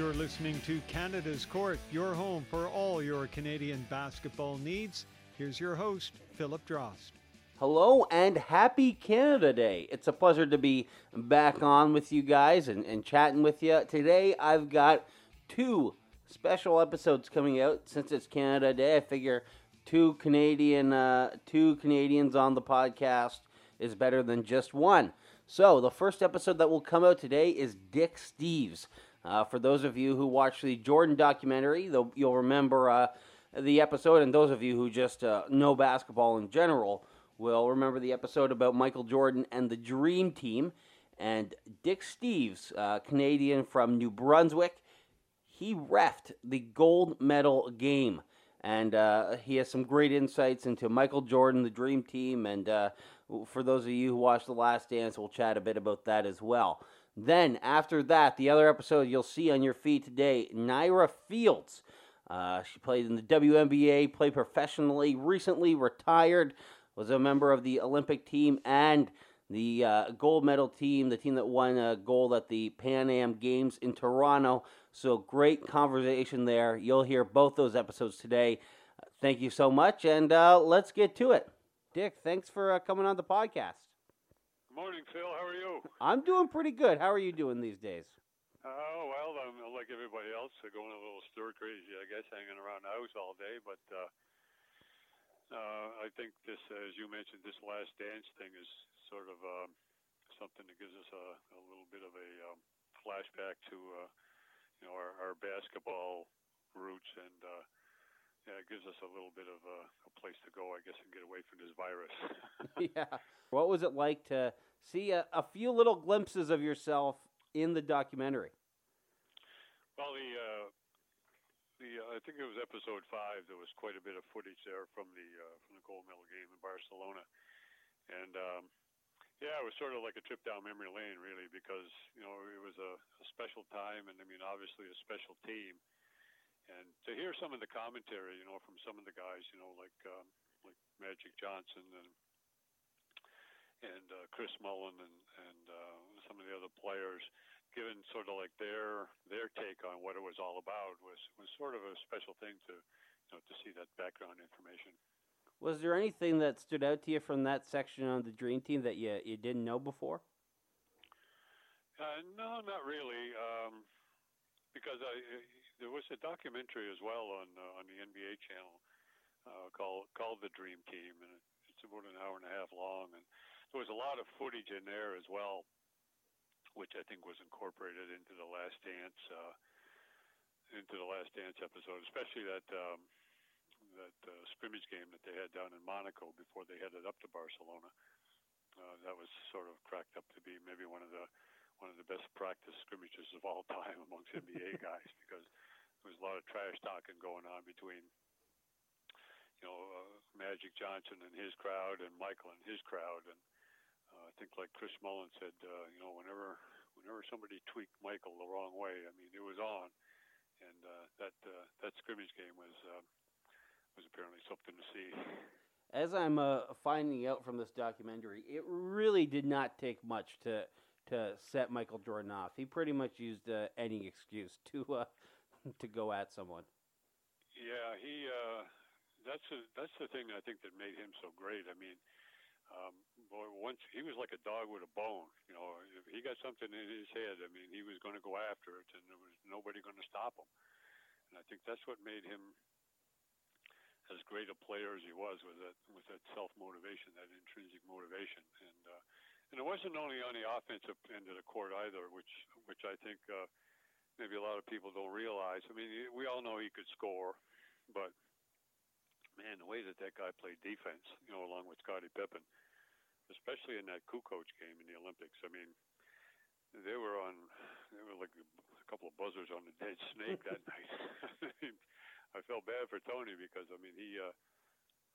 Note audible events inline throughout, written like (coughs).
You're listening to Canada's Court, your home for all your Canadian basketball needs. Here's your host, Philip Drost. Hello and happy Canada Day. It's a pleasure to be back on with you guys and, and chatting with you. Today I've got two special episodes coming out since it's Canada Day. I figure two Canadian uh, two Canadians on the podcast is better than just one. So the first episode that will come out today is Dick Steeves. Uh, for those of you who watched the Jordan documentary, you'll remember uh, the episode, and those of you who just uh, know basketball in general will remember the episode about Michael Jordan and the Dream Team. And Dick Steeves, uh, Canadian from New Brunswick, he refed the gold medal game. And uh, he has some great insights into Michael Jordan, the Dream Team, and uh, for those of you who watched The Last Dance, we'll chat a bit about that as well. Then, after that, the other episode you'll see on your feed today, Nirra Fields. Uh, she played in the WNBA, played professionally, recently retired, was a member of the Olympic team and the uh, gold medal team, the team that won a gold at the Pan Am Games in Toronto. So great conversation there. You'll hear both those episodes today. Thank you so much, and uh, let's get to it. Dick, thanks for uh, coming on the podcast. Good morning, Phil. How are you? I'm doing pretty good. How are you doing these days? Oh well, I'm like everybody else, going a little stir crazy, I guess, hanging around the house all day. But uh, uh, I think this, as you mentioned, this last dance thing is sort of um, something that gives us a, a little bit of a um, flashback to uh, you know our, our basketball roots and. Uh, yeah, it gives us a little bit of a, a place to go, I guess, and get away from this virus. (laughs) (laughs) yeah. What was it like to see a, a, few little glimpses of yourself in the documentary? Well, the uh, the uh, I think it was episode five. There was quite a bit of footage there from the uh, from the gold medal game in Barcelona, and um, yeah, it was sort of like a trip down memory lane, really, because you know it was a, a special time, and I mean, obviously a special team and to hear some of the commentary, you know, from some of the guys, you know, like um, like Magic Johnson and and uh, Chris Mullin and and uh, some of the other players, giving sort of like their their take on what it was all about was was sort of a special thing to you know to see that background information. Was there anything that stood out to you from that section on the Dream Team that you you didn't know before? Uh, no, not really, um, because I there was a documentary as well on uh, on the NBA channel uh, called called The Dream Team, and it's about an hour and a half long, and there was a lot of footage in there as well, which I think was incorporated into the Last Dance uh, into the Last Dance episode, especially that. Um, that uh, scrimmage game that they had down in Monaco before they headed up to Barcelona. Uh, that was sort of cracked up to be maybe one of the one of the best practice scrimmages of all time amongst NBA (laughs) guys because there was a lot of trash talking going on between you know uh, Magic Johnson and his crowd and Michael and his crowd and I think like Chris Mullin said uh, you know whenever whenever somebody tweaked Michael the wrong way I mean it was on and uh, that uh, that scrimmage game was uh, was apparently something to see. As I'm uh, finding out from this documentary, it really did not take much to to set Michael Jordan off. He pretty much used uh, any excuse to uh, (laughs) to go at someone. Yeah, he. Uh, that's a, that's the thing I think that made him so great. I mean, um, boy, once he was like a dog with a bone. You know, if he got something in his head, I mean, he was going to go after it, and there was nobody going to stop him. And I think that's what made him as great a player as he was with that with that self motivation, that intrinsic motivation, and. Uh, and it wasn't only on the offensive end of the court either, which which I think uh, maybe a lot of people don't realize. I mean, we all know he could score, but man, the way that that guy played defense, you know, along with Scottie Pippen, especially in that Kukoc game in the Olympics. I mean, they were on, they were like a couple of buzzers on the dead (laughs) snake that night. (laughs) I felt bad for Tony because I mean he uh,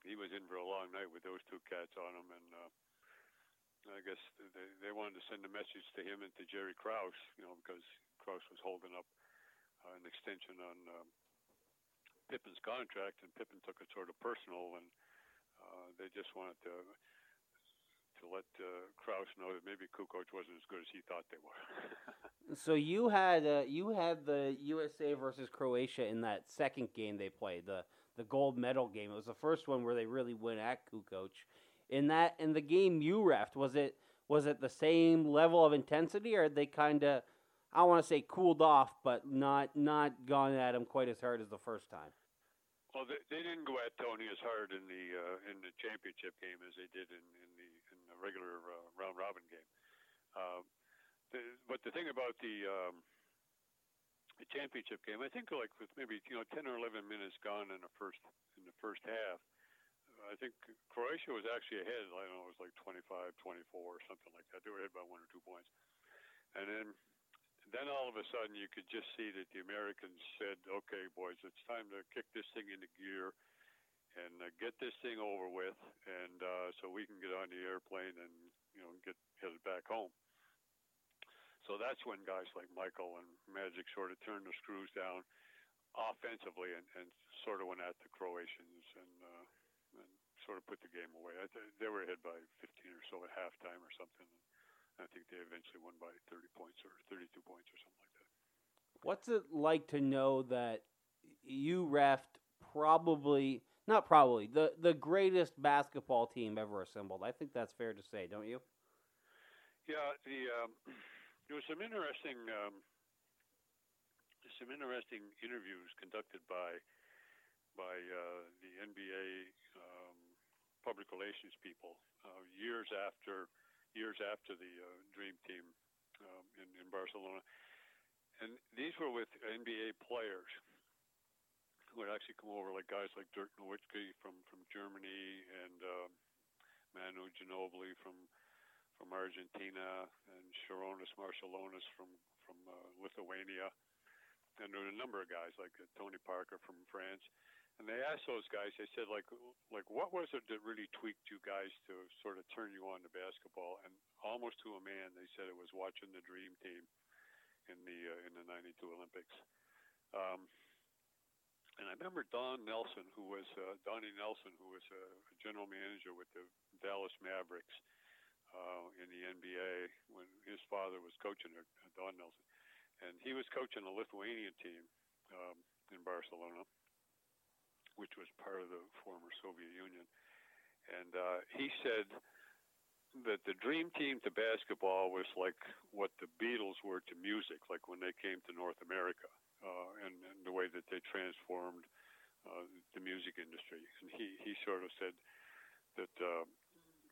he was in for a long night with those two cats on him, and uh, I guess they they wanted to send a message to him and to Jerry Krause, you know, because Krause was holding up uh, an extension on um, Pippen's contract, and Pippen took it sort of personal, and uh, they just wanted to to let uh, Krause know that maybe Kukoc wasn't as good as he thought they were. (laughs) so you had uh, you had the USA versus Croatia in that second game they played the the gold medal game. It was the first one where they really went at Kukoc. In that in the game you refed, was it was it the same level of intensity, or they kind of I want to say cooled off, but not not gone at him quite as hard as the first time? Well, they, they didn't go at Tony as hard in the uh, in the championship game as they did in, regular uh, round robin game. Uh, the, but the thing about the um, the championship game, I think like with maybe you know 10 or 11 minutes gone in the first in the first half, I think Croatia was actually ahead. I don't know, it was like 25, 24 or something like that. They were ahead by one or two points, and then then all of a sudden you could just see that the Americans said, "Okay, boys, it's time to kick this thing into gear and uh, get this thing over with, and uh, so we can get on the airplane and you know get headed back home." So that's when guys like Michael and Magic sort of turned the screws down offensively and, and sort of went at the Croatians and, uh, and sort of put the game away. I th- they were ahead by 15 or so at halftime or something. And, I think they eventually won by 30 points or 32 points or something like that. What's it like to know that you refed probably not probably the the greatest basketball team ever assembled? I think that's fair to say, don't you? Yeah, the um, there was some interesting um, some interesting interviews conducted by by uh, the NBA um, public relations people uh, years after years after the uh, Dream Team um, in, in Barcelona. And these were with NBA players who had actually come over, like guys like Dirk Nowitzki from, from Germany and uh, Manu Ginobili from from Argentina and Sarunas Marciulionis from from uh, Lithuania, and there were a number of guys like uh, Tony Parker from France. And they asked those guys, they said, like, like what was it that really tweaked you guys to sort of turn you on to basketball? And almost to a man, they said it was watching the Dream Team in the uh, in the '92 Olympics. Um, and I remember Don Nelson, who was uh, Donnie Nelson, who was a general manager with the Dallas Mavericks uh, in the NBA when his father was coaching there, Don Nelson, and he was coaching the Lithuanian team um, in Barcelona which was part of the former Soviet Union. And uh, he said that the dream team to basketball was like what the Beatles were to music, like when they came to North America, uh, and, and the way that they transformed uh, the music industry. And he, he sort of said that uh,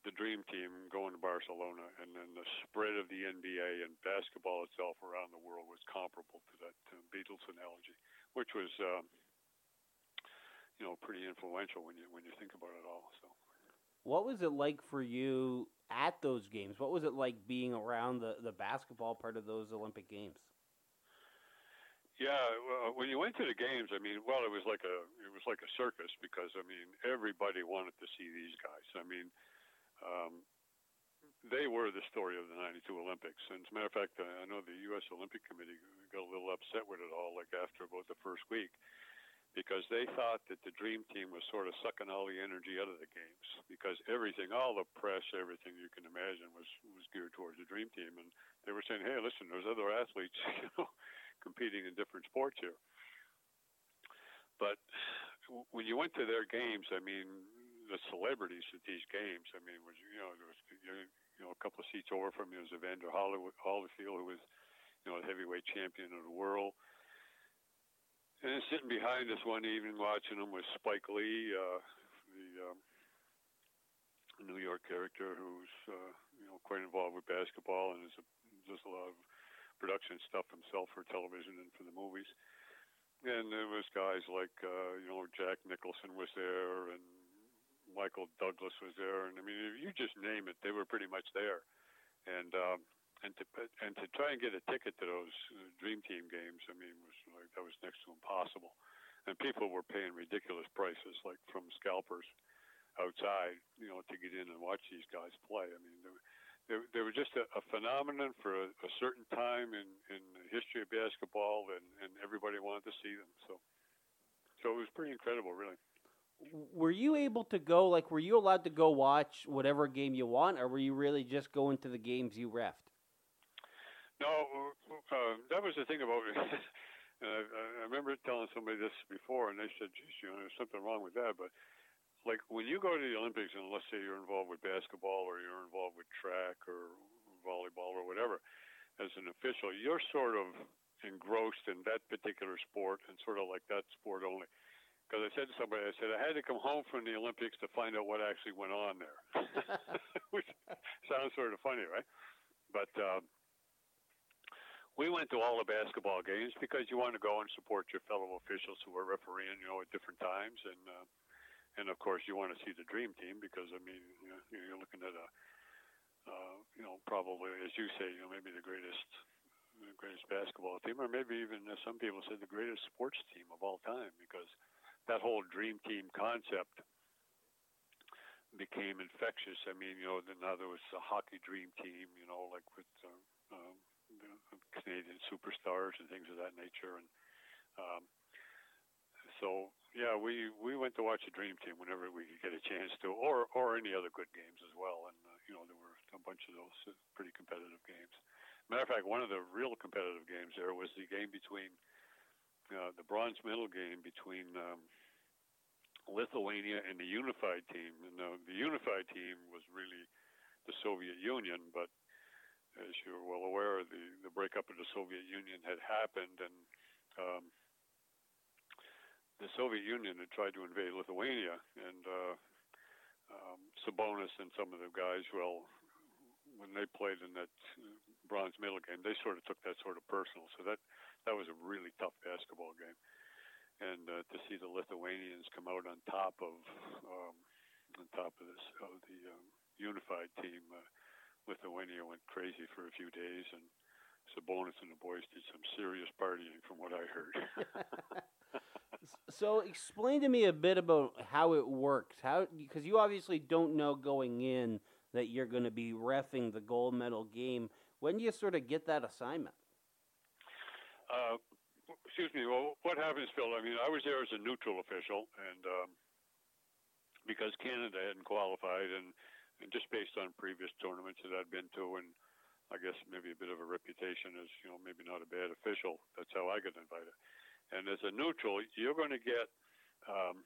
the dream team going to Barcelona and then the spread of the NBA and basketball itself around the world was comparable to that uh, Beatles analogy, which was. Uh, you know pretty influential when you when you think about it all. So, what was it like for you at those games? What was it like being around the the basketball part of those Olympic games? Yeah, when you went to the games, I mean, well, it was like a it was like a circus because I mean everybody wanted to see these guys. I mean, um, they were the story of the '92 Olympics. And as a matter of fact, I know the U.S. Olympic Committee got a little upset with it all, like after about the first week because they thought that the dream team was sort of sucking all the energy out of the games because everything, all the press, everything you can imagine was was geared towards the dream team, and they were saying, "Hey, listen, there's other athletes, (laughs) you know, competing in different sports here." But when you went to their games, I mean, the celebrities at these games, I mean, was you know there was you know a couple of seats over from me was Evander Holyfield, who was you know a heavyweight champion of the world. And sitting behind us one evening watching them was Spike Lee, uh, the um, New York character who's uh, you know quite involved with basketball and is a, does a lot of production stuff himself for television and for the movies. And there was guys like uh, you know Jack Nicholson was there and Michael Douglas was there, and I mean if you just name it, they were pretty much there. And um, and to and to try and get a ticket to those uh, Dream Team games, I mean, was like that was next to impossible. And people were paying ridiculous prices, like from scalpers outside, you know, to get in and watch these guys play. I mean, they, they, were just a, a phenomenon for a, a certain time in in the history of basketball, and and everybody wanted to see them. So, so it was pretty incredible, really. were you able to go? Like, were you allowed to go watch whatever game you want, or were you really just going to the games you refed? No, uh, that was the thing about it. (laughs) uh, I remember telling somebody this before, and they said, "Geez, you know, there's something wrong with that." But like when you go to the Olympics, and let's say you're involved with basketball or you're involved with track or volleyball or whatever, as an official, you're sort of engrossed in that particular sport and sort of like that sport only. Because I said to somebody, I said I had to come home from the Olympics to find out what actually went on there, (laughs) which sounds sort of funny, right? But uh, we went to all the basketball games because you want to go and support your fellow officials who are refereeing, you know, at different times, and uh, and of course you want to see the dream team because I mean, you're looking at a, uh, you know, probably as you say, you know, maybe the greatest the greatest basketball team, or maybe even uh, some people said the greatest sports team of all time, because that whole dream team concept became infectious. I mean, you know, now there was a hockey dream team, you know, like with uh, um, Canadian superstars and things of that nature, and um, so yeah, we we went to watch a dream team whenever we could get a chance to, or or any other good games as well, and uh, you know, there were a bunch of those uh, pretty competitive games. Matter of fact, one of the real competitive games there was the game between uh, the bronze medal game between um, Lithuania and the unified team. And uh, the unified team was really the Soviet Union, but as you're well aware, the, the breakup of the Soviet Union had happened, and um, the Soviet Union had tried to invade Lithuania, and uh, um, Sabonis and some of the guys, well, when they played in that bronze medal game, they sort of took that sort of personal. So that that was a really tough basketball game, and uh, to see the Lithuanians come out on top of um, on top of this of the um, unified team, uh, Lithuania went crazy for a few days, and Sabonis and the boys did some serious partying, from what I heard. (laughs) (laughs) so explain to me a bit about how it works. How because you obviously don't know going in that you're going to be refing the gold medal game. When do you sort of get that assignment? Uh, excuse me. Well, what happens, Phil? I mean, I was there as a neutral official, and um, because Canada hadn't qualified, and, and just based on previous tournaments that I'd been to, and I guess maybe a bit of a reputation as you know maybe not a bad official. That's how I got invited. And as a neutral, you're going to get um,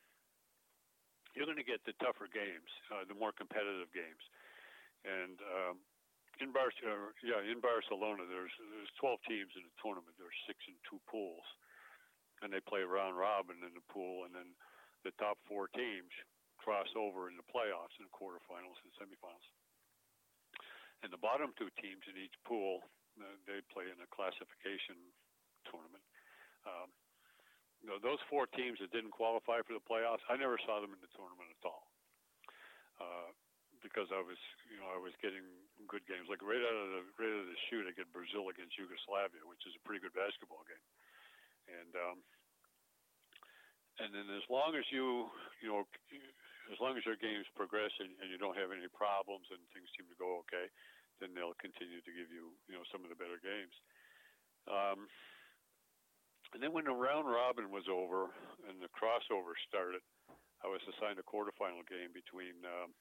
you're going to get the tougher games, uh, the more competitive games. And um, in Barcelona, yeah, in Barcelona, there's there's 12 teams in the tournament. There's six in two pools, and they play round robin in the pool, and then the top four teams cross over in the playoffs in the quarterfinals and semifinals. And the bottom two teams in each pool, uh, they play in a classification tournament. Um, you know, those four teams that didn't qualify for the playoffs, I never saw them in the tournament at all. Uh, because I was, you know, I was getting good games. Like right out of the right out of the shoot, I get Brazil against Yugoslavia, which is a pretty good basketball game. And um, and then as long as you, you know, as long as your games progress and, and you don't have any problems and things seem to go okay, then they'll continue to give you, you know, some of the better games. Um, and then when the round robin was over and the crossover started, I was assigned a quarterfinal game between um,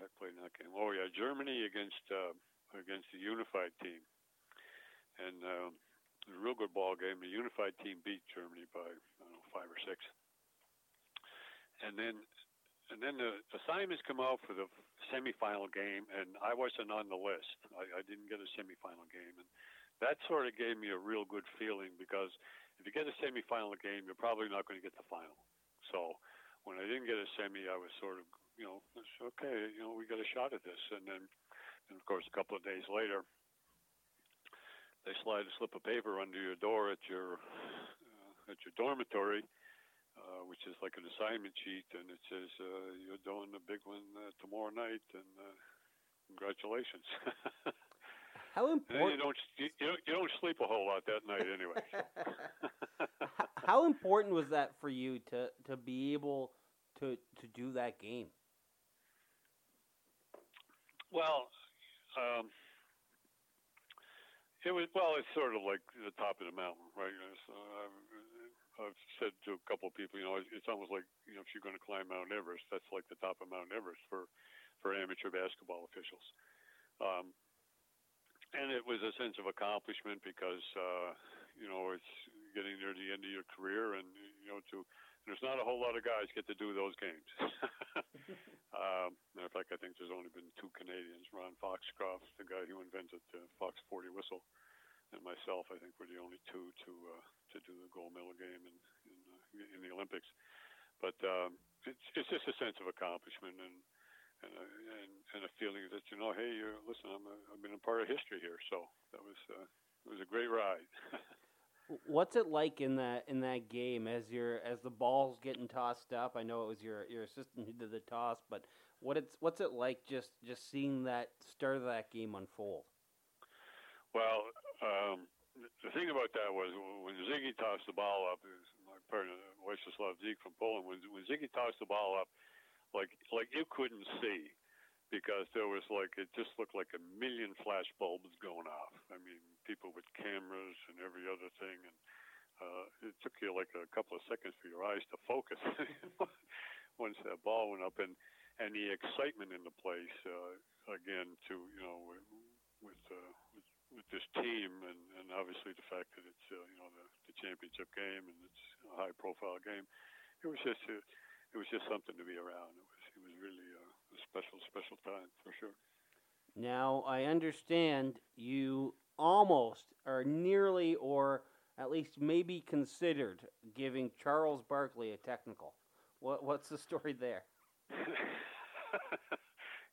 I played in that game. Oh yeah, Germany against uh, against the unified team, and um, it was a real good ball game. The unified team beat Germany by I don't know five or six, and then and then the assignments come out for the semifinal game, and I wasn't on the list. I, I didn't get a semifinal game, and that sort of gave me a real good feeling because if you get a semifinal game, you're probably not going to get the final. So when I didn't get a semi, I was sort of you know, okay, you know, we got a shot at this. And then, and of course, a couple of days later, they slide a slip of paper under your door at your uh, at your dormitory, uh, which is like an assignment sheet, and it says uh, you're doing the big one uh, tomorrow night, and uh, congratulations. (laughs) How important? you don't you, don't you don't sleep a whole lot that night anyway. (laughs) How important was that for you to to be able to to do that game? Well, um, It was well. It's sort of like the top of the mountain, right? So I've, I've said to a couple of people, you know, it's almost like you know, if you're going to climb Mount Everest, that's like the top of Mount Everest for for amateur basketball officials. Um, and it was a sense of accomplishment because uh, you know it's getting near the end of your career, and you know to there's not a whole lot of guys get to do those games. (laughs) um, matter of fact, I think there's only been two Canadians: Ron Foxcroft, the guy who invented the Fox 40 whistle, and myself. I think we're the only two to uh, to do the gold medal game in in, uh, in the Olympics. But um, it's it's just a sense of accomplishment and and a, and, and a feeling that you know, hey, you're, listen, I'm a, I've been a part of history here. So that was uh, it was a great ride. (laughs) What's it like in that in that game as you're as the ball's getting tossed up? I know it was your your assistant who did the toss, but what it's what's it like just just seeing that start of that game unfold? Well, um, the thing about that was when Ziggy tossed the ball up, my partner Waclav Dzik from Poland. When when Ziggy tossed the ball up, like like you couldn't see because there was like it just looked like a million flash bulbs going off. I mean, people with cameras and every other thing, and uh, it took you like a couple of seconds for your eyes to focus (laughs) once that ball went up, and and the excitement in the place uh, again to you know with uh, with with this team, and and obviously the fact that it's uh, you know the, the championship game and it's a high profile game, it was just. Uh, it was just something to be around. It was it was really a, a special special time for sure. Now I understand you almost or nearly or at least maybe considered giving Charles Barkley a technical. What what's the story there? (laughs)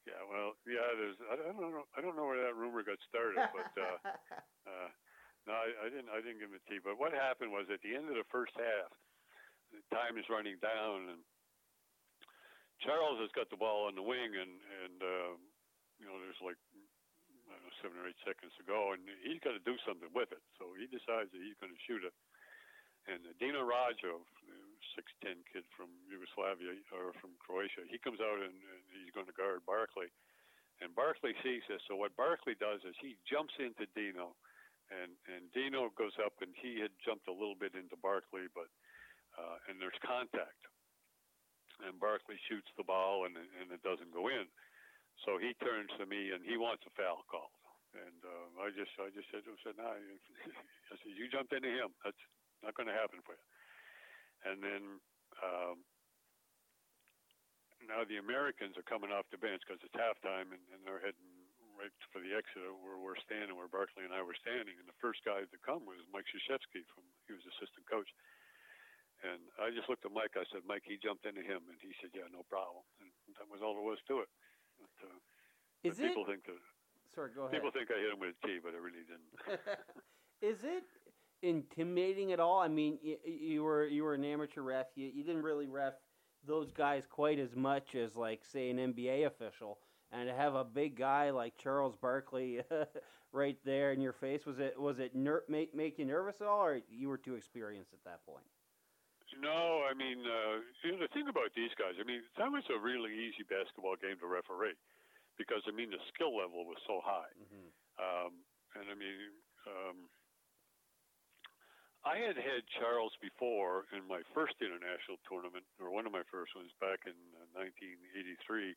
yeah, well, yeah, there's I don't know I don't know where that rumor got started, but uh, (laughs) uh, no, I, I didn't I didn't give him a T. But what happened was at the end of the first half, the time is running down and Charles has got the ball on the wing, and and uh, you know there's like I don't know seven or eight seconds to go, and he's got to do something with it. So he decides that he's going to shoot it. And Dino Radja, six ten kid from Yugoslavia or from Croatia, he comes out and, and he's going to guard Barkley. And Barkley sees this. So what Barkley does is he jumps into Dino, and and Dino goes up, and he had jumped a little bit into Barkley, but uh, and there's contact and Barkley shoots the ball and and it doesn't go in. So he turns to me and he wants a foul called. And uh, I just I just said to him, said, no, I said you jumped into him. That's not going to happen for you. And then um, now the Americans are coming off the bench because it's halftime and, and they're heading right for the exit where we're standing, where Barkley and I were standing. And the first guy to come was Mike Krzyzewski from he was assistant coach. And I just looked at Mike. I said, Mike, he jumped into him, and he said, "Yeah, no problem." And that was all there was to it. But, uh, Is but people think that Sorry, go ahead. people think I hit him with a tee, but I really didn't. (laughs) (laughs) Is it intimidating at all? I mean, you, you were you were an amateur ref. You, you didn't really ref those guys quite as much as like say an NBA official. And to have a big guy like Charles Barkley (laughs) right there in your face was it was it ner- make make you nervous at all, or you were too experienced at that point? No, I mean, uh, you know, the thing about these guys, I mean, that was a really easy basketball game to referee because, I mean, the skill level was so high. Mm-hmm. Um, and, I mean, um, I had had Charles before in my first international tournament, or one of my first ones back in uh, 1983,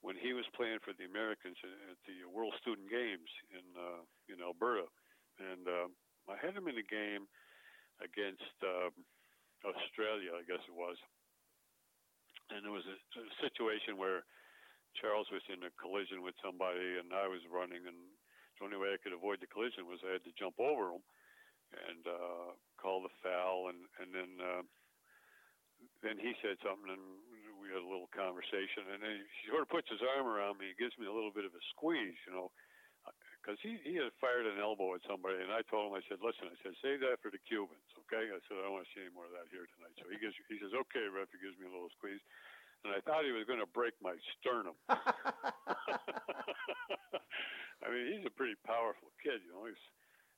when he was playing for the Americans at the World Student Games in uh, in Alberta, and uh, I had him in a game against um, Australia, I guess it was. And there was a, a situation where Charles was in a collision with somebody, and I was running, and the only way I could avoid the collision was I had to jump over him and uh, call the foul, and and then uh, then he said something, and we had a little conversation, and then he sort of puts his arm around me, and gives me a little bit of a squeeze, you know, because he, he had fired an elbow at somebody, and I told him, I said, listen, I said, save that for the Cubans, okay? I said, I don't want to see any more of that here tonight. So he gives, he says, okay, ref, he gives me a little squeeze, and I thought he was going to break my sternum. (laughs) (laughs) I mean, he's a pretty powerful kid, you know. He's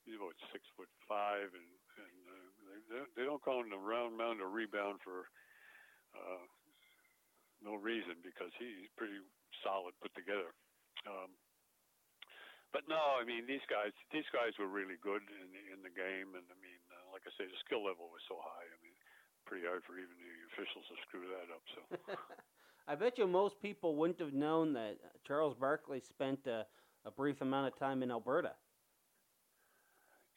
he's about six foot five, and and uh, they they don't call him the round mound or rebound for uh, no reason because he's pretty solid put together. Um, but no, I mean these guys these guys were really good in the, in the game, and I mean, uh, like I say, the skill level was so high. I mean, pretty hard for even the officials to screw that up. So. (laughs) I bet you most people wouldn't have known that Charles Barkley spent a, a brief amount of time in Alberta.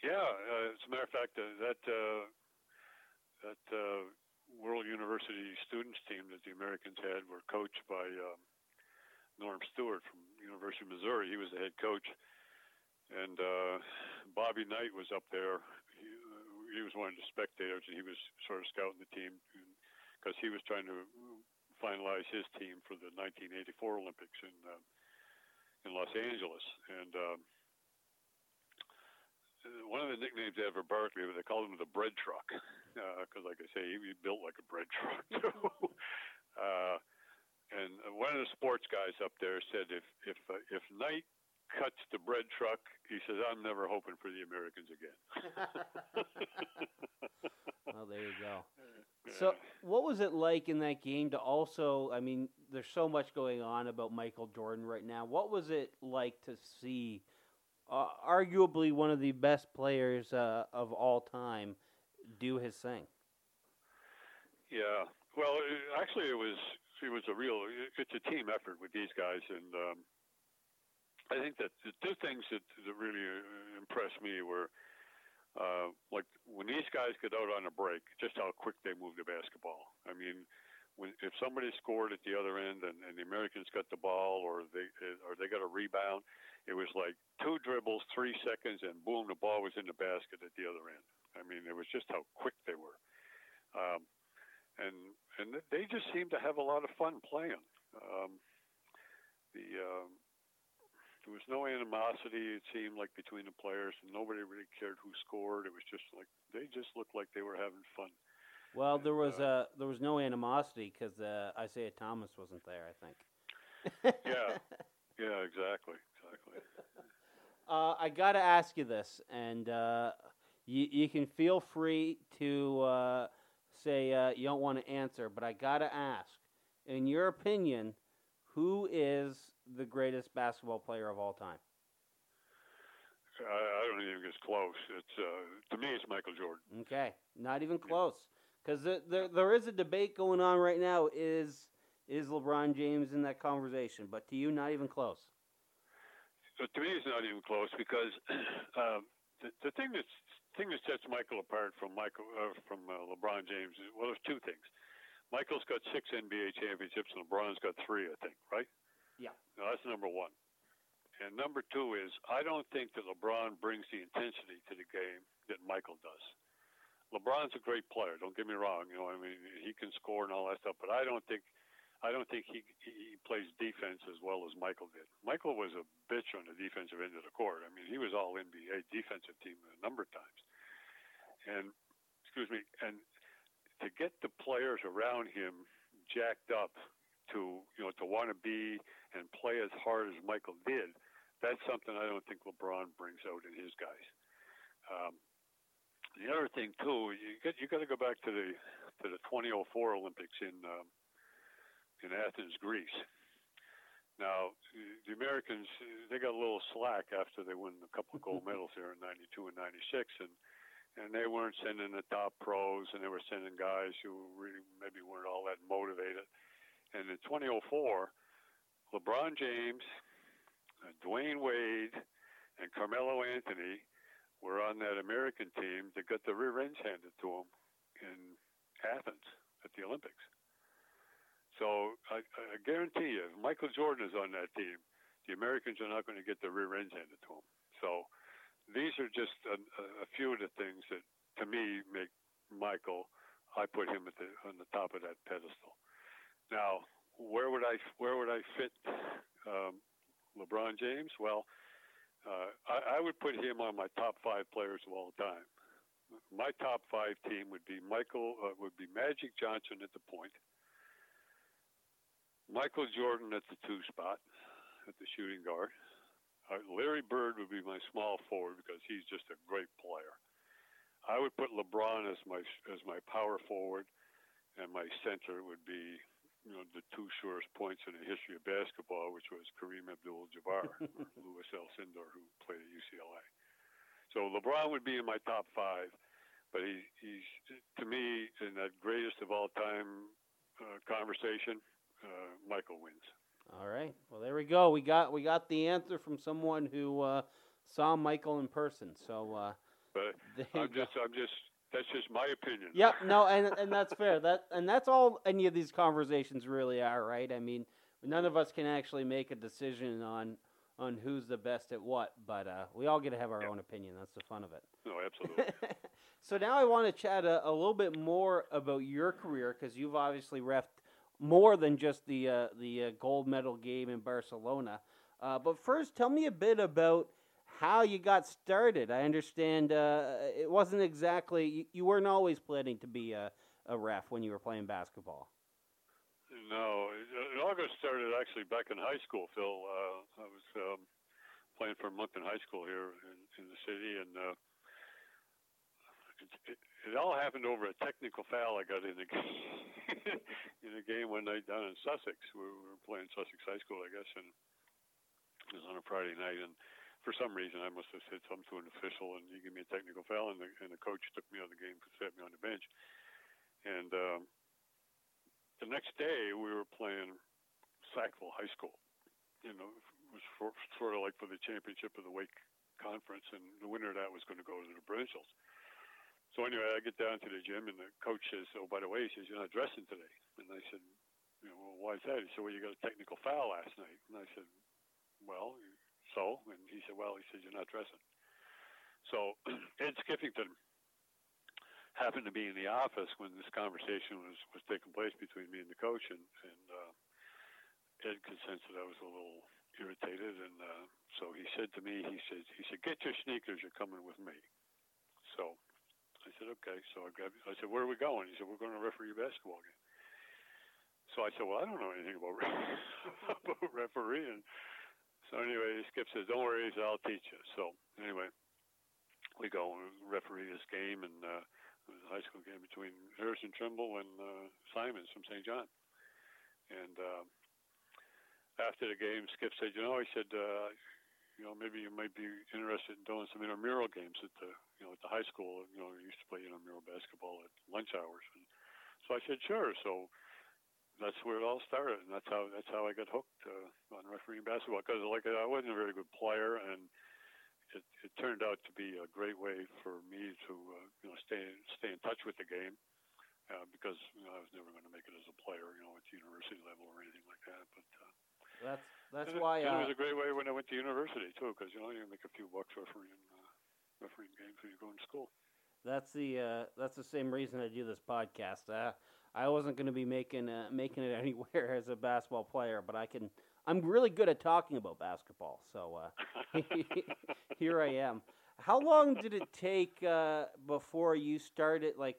Yeah, uh, as a matter of fact, uh, that uh, that uh, World University students team that the Americans had were coached by um, Norm Stewart from University of Missouri. He was the head coach, and uh, Bobby Knight was up there. He, uh, he was one of the spectators, and he was sort of scouting the team because he was trying to finalize his team for the 1984 Olympics in uh, in Los Angeles, and. Um, one of the nicknames they had for Barkley, they called him the bread truck, because, uh, like I say, he, he built like a bread truck (laughs) uh, and one of the sports guys up there said, if if uh, if Knight cuts the bread truck, he says, I'm never hoping for the Americans again. (laughs) well, there you go. So, what was it like in that game to also? I mean, there's so much going on about Michael Jordan right now. What was it like to see, uh, arguably one of the best players uh, of all time, do his thing? Yeah. Well, it, actually, it was it was a real. It's a team effort with these guys, and um, I think that the two things that, that really uh, impressed me were. Uh, like when these guys get out on a break, just how quick they move the basketball. I mean, when if somebody scored at the other end and, and the Americans got the ball or they or they got a rebound, it was like two dribbles, three seconds, and boom, the ball was in the basket at the other end. I mean, it was just how quick they were. Um, and and they just seem to have a lot of fun playing. Um, the um, there was no animosity. It seemed like between the players, and nobody really cared who scored. It was just like they just looked like they were having fun. Well, and, there was uh, uh, there was no animosity because uh, Isiah Thomas wasn't there. I think. (laughs) yeah, yeah, exactly, exactly. (laughs) Uh, I got to ask you this, and uh, you you can feel free to uh, say uh, you don't want to answer, but I got to ask, in your opinion, who is the greatest basketball player of all time? I, I don't even think it's close. It's uh, to me, it's Michael Jordan. Okay, not even close, because there, there there is a debate going on right now. Is is LeBron James in that conversation? But to you, not even close. So to me, it's not even close because (clears throat) um, the, the thing that's thing that sets Michael apart from Michael uh, from uh, LeBron James is well, there's two things. Michael's got six NBA championships, and LeBron's got three, I think, right? Yeah. Now, that's number one. And number two is I don't think that LeBron brings the intensity to the game that Michael does. LeBron's a great player. Don't get me wrong. You know, I mean, he can score and all that stuff, but I don't think I don't think he he plays defense as well as Michael did. Michael was a bitch on the defensive end of the court. I mean, he was all NBA defensive team a number of times. And excuse me, and to get the players around him jacked up to you know to want to be and play as hard as Michael did, that's something I don't think LeBron brings out in his guys. Um, the other thing too, you get you got to go back to the to the 2004 Olympics in um, in Athens, Greece. Now, the Americans, they got a little slack after they won a couple of gold (laughs) medals there in 92 and 96, and, and they weren't sending the top pros, and they were sending guys who really maybe weren't all that motivated. And in 2004, LeBron James, uh, Dwyane Wade, and Carmelo Anthony were on that American team that got the rear ends handed to them in Athens at the Olympics. So I, I guarantee you, if Michael Jordan is on that team, the Americans are not going to get the rear ends handed to them. So these are just a, a few of the things that, to me, make Michael. I put him at the on the top of that pedestal. Now, where would I where would I fit um, LeBron James? Well, uh, I, I would put him on my top five players of all time. My top five team would be Michael uh, would be Magic Johnson at the point. Michael Jordan at the two spot, at the shooting guard. Uh, Larry Bird would be my small forward because he's just a great player. I would put LeBron as my as my power forward, and my center would be you know the two surest points in the history of basketball, which was Kareem Abdul-Jabbar, (laughs) Louis Alcindor, who played at UCLA. So LeBron would be in my top five, but he, he's to me in that greatest of all time uh, conversation. Uh, Michael wins. All right. Well, there we go. We got we got the answer from someone who uh, saw Michael in person. So. Uh, but I'm just I'm just that's just my opinion. Yep, no, (laughs) and and that's fair. That and that's all any of these conversations really are, right? I mean, none of us can actually make a decision on on who's the best at what, but uh, we all get to have our yep. own opinion. That's the fun of it. No, absolutely. (laughs) so now I want to chat a, a, little bit more about your career because you've obviously refed more than just the uh, the uh, gold medal game in Barcelona. Uh, but first, tell me a bit about how you got started. I understand uh, it wasn't exactly you, you, weren't always planning to be a, a ref when you were playing basketball. No, it all got started actually back in high school. Phil, uh, I was um, playing for Moncton High School here in, in the city, and uh, it all happened over a technical foul I got in a game, (laughs) in a game one night down in Sussex. We were playing Sussex High School, I guess, and it was on a Friday night, and for some reason, I must have said something to an official, and he gave me a technical foul, and the, and the coach took me out of the game, set me on the bench. And um, the next day, we were playing Sackville High School. You know, it was for, sort of like for the championship of the Wake Conference, and the winner of that was going to go to the provincials. So anyway, I get down to the gym, and the coach says, "Oh, by the way," he says, "You're not dressing today." And I said, "You know, well, why is that?" He said, "Well, you got a technical foul last night." And I said, "Well, so? And he said, well, he said, you're not dressing. So (clears throat) Ed Skiffington happened to be in the office when this conversation was, was taking place between me and the coach, and, and uh, Ed could sense that I was a little irritated, and uh, so he said to me, he said, he said, get your sneakers, you're coming with me. So said, okay. So I grabbed, I said, where are we going? He said, we're going to referee a basketball game. So I said, well, I don't know anything about, (laughs) about refereeing. So anyway, Skip says, "Don't worry, I'll teach you." So anyway, we go and referee this game, and uh, it was a high school game between Harrison Trimble and uh, Simonds from St. John. And uh, after the game, Skip said, "You know," he said, uh, "You know, maybe you might be interested in doing some intramural games at the, you know, at the high school. You know, we used to play intramural basketball at lunch hours." And so I said, "Sure." So that's where it all started, and that's how that's how I got hooked uh, on refereeing basketball. Because like I wasn't a very good player, and it, it turned out to be a great way for me to uh, you know stay stay in touch with the game. Uh, because you know, I was never going to make it as a player, you know, at the university level or anything like that. But uh, that's that's why it, uh, it was a great way when I went to university too, because you know you make a few bucks refereeing uh, refereeing games when you go to school. That's the uh, that's the same reason I do this podcast. Uh, I wasn't going to be making uh, making it (laughs) anywhere as a basketball player, but I can. I'm really good at talking about basketball, so uh, (laughs) here I am. How long did it take uh, before you started? Like,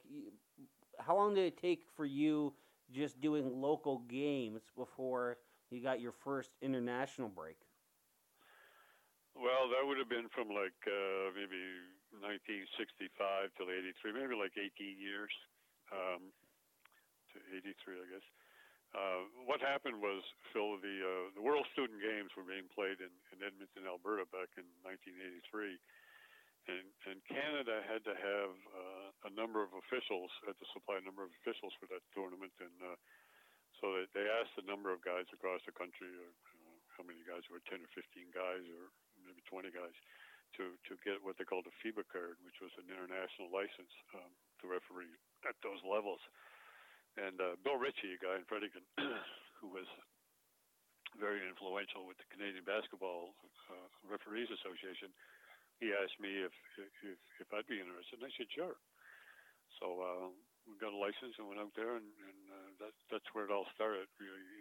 how long did it take for you just doing local games before you got your first international break? Well, that would have been from like uh, maybe 1965 till 83, maybe like 18 years. Um, to 83, I guess. Uh, what happened was, Phil, the uh, the World Student Games were being played in, in Edmonton, Alberta, back in 1983, and and Canada had to have uh, a number of officials, had to supply a number of officials for that tournament, and uh, so they, they asked a number of guys across the country, or uh, how many guys were 10 or 15 guys, or maybe 20 guys, to to get what they called a FIBA card, which was an international license um, to referee at those levels. And uh, Bill Ritchie, a guy in Fredericton, (clears throat) who was very influential with the Canadian Basketball uh, Referees Association, he asked me if, if if I'd be interested, and I said sure. So uh, we got a license and went out there, and, and uh, that, that's where it all started.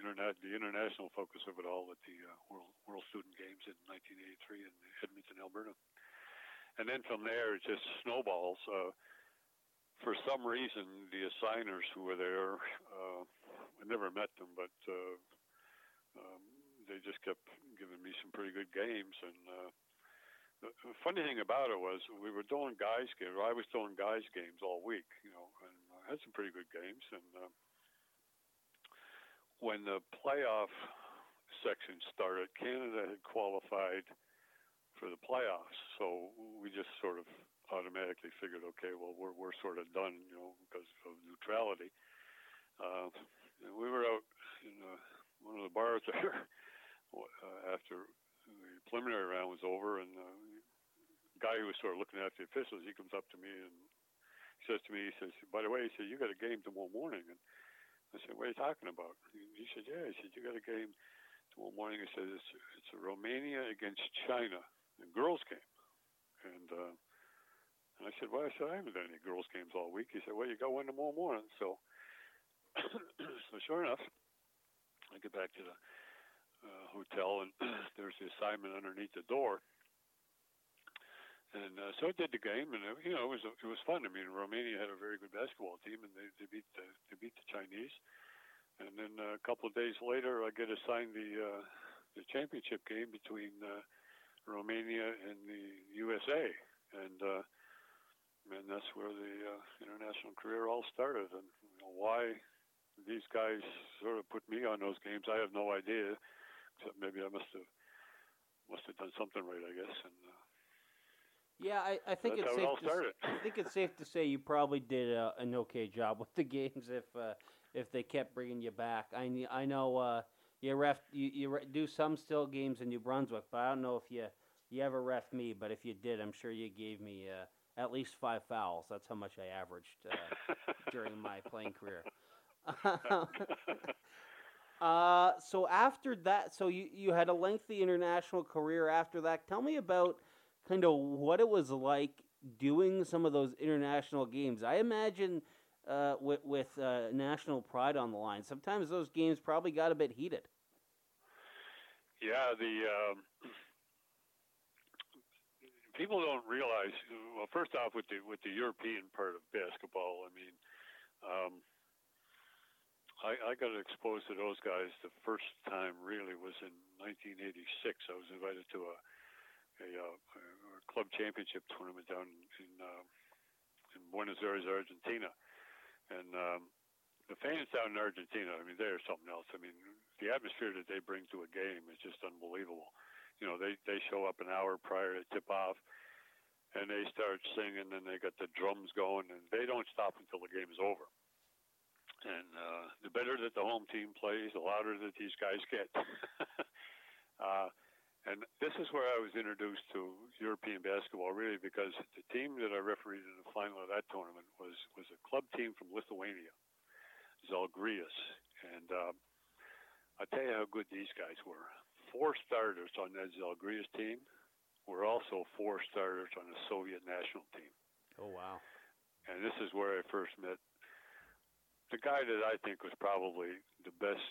Internet, the international focus of it all at the uh, World World Student Games in 1983 in Edmonton, Alberta, and then from there it just snowballs. Uh, for some reason, the assigners who were there, uh, I never met them, but uh, um, they just kept giving me some pretty good games. And uh, the, funny thing about it was, we were doing guys games. I was doing guys games all week, you know, and had some pretty good games. And uh, when the playoff section started, Canada had qualified for the playoffs, so we just sort of automatically figured, okay, well, we're we're sort of done, you know, because of neutrality. Uh, we were out in uh, one of the bars (laughs) there uh, after the preliminary round was over, and uh, guy who was sort of looking at the officials, he comes up to me and says to me, he says, by the way, he said, you got a game tomorrow morning, and I said, what are you talking about? He said, yeah. He said, you got a game tomorrow morning. He said, it's it's Romania against China, a girls game, and. uh and I said, well, I said, I haven't done any girls' games all week. He said, well, you got one tomorrow morning. So, (coughs) so sure enough, I get back to the uh, hotel, and (coughs) there's the assignment underneath the door. And uh, so I did the game, and uh, you know it was it was fun. I mean, Romania had a very good basketball team, and they, they beat the they beat the Chinese. And then uh, a couple of days later, I get assigned the uh, the championship game between uh, Romania and the USA, and uh, and that's where the uh, international career all started. And you know, why these guys sort of put me on those games, I have no idea. Except maybe I must have must have done something right, I guess. And uh, yeah, I, I think it's safe. It to, I think it's safe to say you probably did a, an okay job with the (laughs) games if uh, if they kept bringing you back. I I know uh, you ref you, you do some still games in New Brunswick, but I don't know if you you ever ref me. But if you did, I'm sure you gave me. Uh, at least five fouls. That's how much I averaged uh, during my playing career. (laughs) uh, so after that, so you, you had a lengthy international career after that. Tell me about kind of what it was like doing some of those international games. I imagine uh, with, with uh, national pride on the line, sometimes those games probably got a bit heated. Yeah, the um, people don't realize. Well, first off, with the with the European part of basketball, I mean, um, I, I got exposed to those guys the first time. Really, was in 1986. I was invited to a a, uh, a club championship tournament down in uh, in Buenos Aires, Argentina, and um, the fans down in Argentina. I mean, they're something else. I mean, the atmosphere that they bring to a game is just unbelievable you know, they they show up an hour prior to tip off, and they start singing, and they got the drums going, and they don't stop until the game is over. And uh, the better that the home team plays, the louder that these guys get. (laughs) uh, and this is where I was introduced to European basketball, really, because the team that I refereed in the final of that tournament was was a club team from Lithuania, Zalgiris, and uh, I tell you how good these guys were four starters on that Zalgiris team were also four starters on the Soviet national team. Oh wow! And this is where I first met the guy that I think was probably the best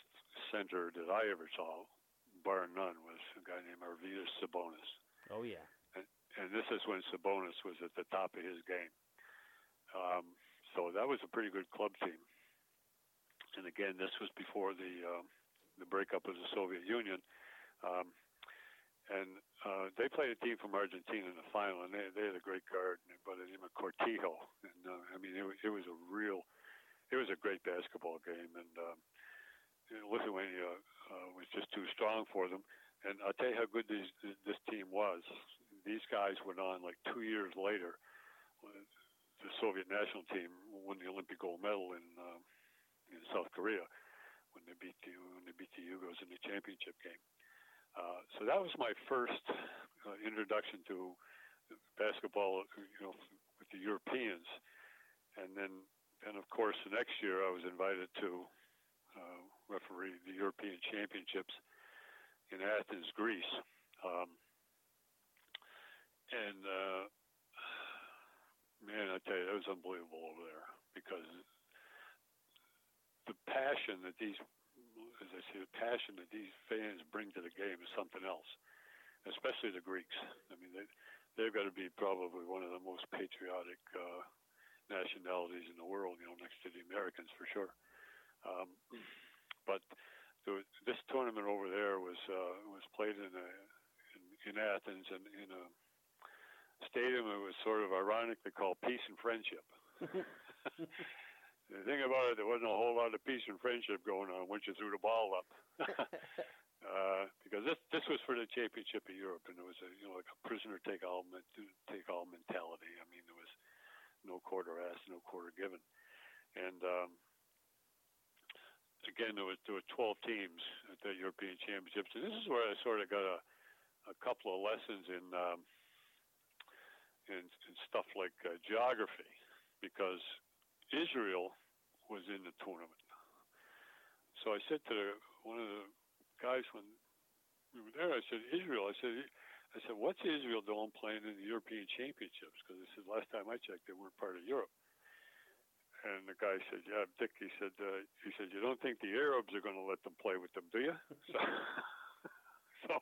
center that I ever saw, bar none, was a guy named Arvydas Sabonis. Oh yeah. And, and this is when Sabonis was at the top of his game. Um, so that was a pretty good club team. And again, this was before the um, the breakup of the Soviet Union. Um, and uh, they played a team from Argentina in the final, and they, they had a great guard by the name of Cortijo. And uh, I mean, it was, it was a real, it was a great basketball game, and um, Lithuania uh, was just too strong for them. And I'll tell you how good this team was. These guys went on like two years later. The Soviet national team won the Olympic gold medal in uh, in South Korea when they beat the when they beat the Yugos in the championship game. Uh, so that was my first uh, introduction to basketball, you know, with the Europeans, and then, and of course, the next year I was invited to uh, referee the European Championships in Athens, Greece, um, and uh, man, I tell you, it was unbelievable over there because the passion that these as I say, the passion that these fans bring to the game is something else, especially the Greeks. I mean, they, they've got to be probably one of the most patriotic uh, nationalities in the world, you know, next to the Americans for sure. Um, but the, this tournament over there was uh, was played in, a, in in Athens and in a stadium that was sort of ironically called Peace and Friendship. (laughs) the thing about it, there wasn't a whole lot of peace and friendship going on once you threw the ball up. (laughs) uh, because this this was for the championship of Europe, and it was a you know like a prisoner take all take all mentality. I mean, there was no quarter asked, no quarter given, and um, again there was there were 12 teams at the European Championships, and this is where I sort of got a a couple of lessons in um, in, in stuff like uh, geography, because Israel was in the tournament. So I said to the, one of the guys when we were there, I said, Israel, I said, I said, what's Israel doing playing in the European Championships? Because this is last time I checked, they weren't part of Europe. And the guy said, "Yeah, Dick." He said, uh, "He said you don't think the Arabs are going to let them play with them, do you?" (laughs) so, so,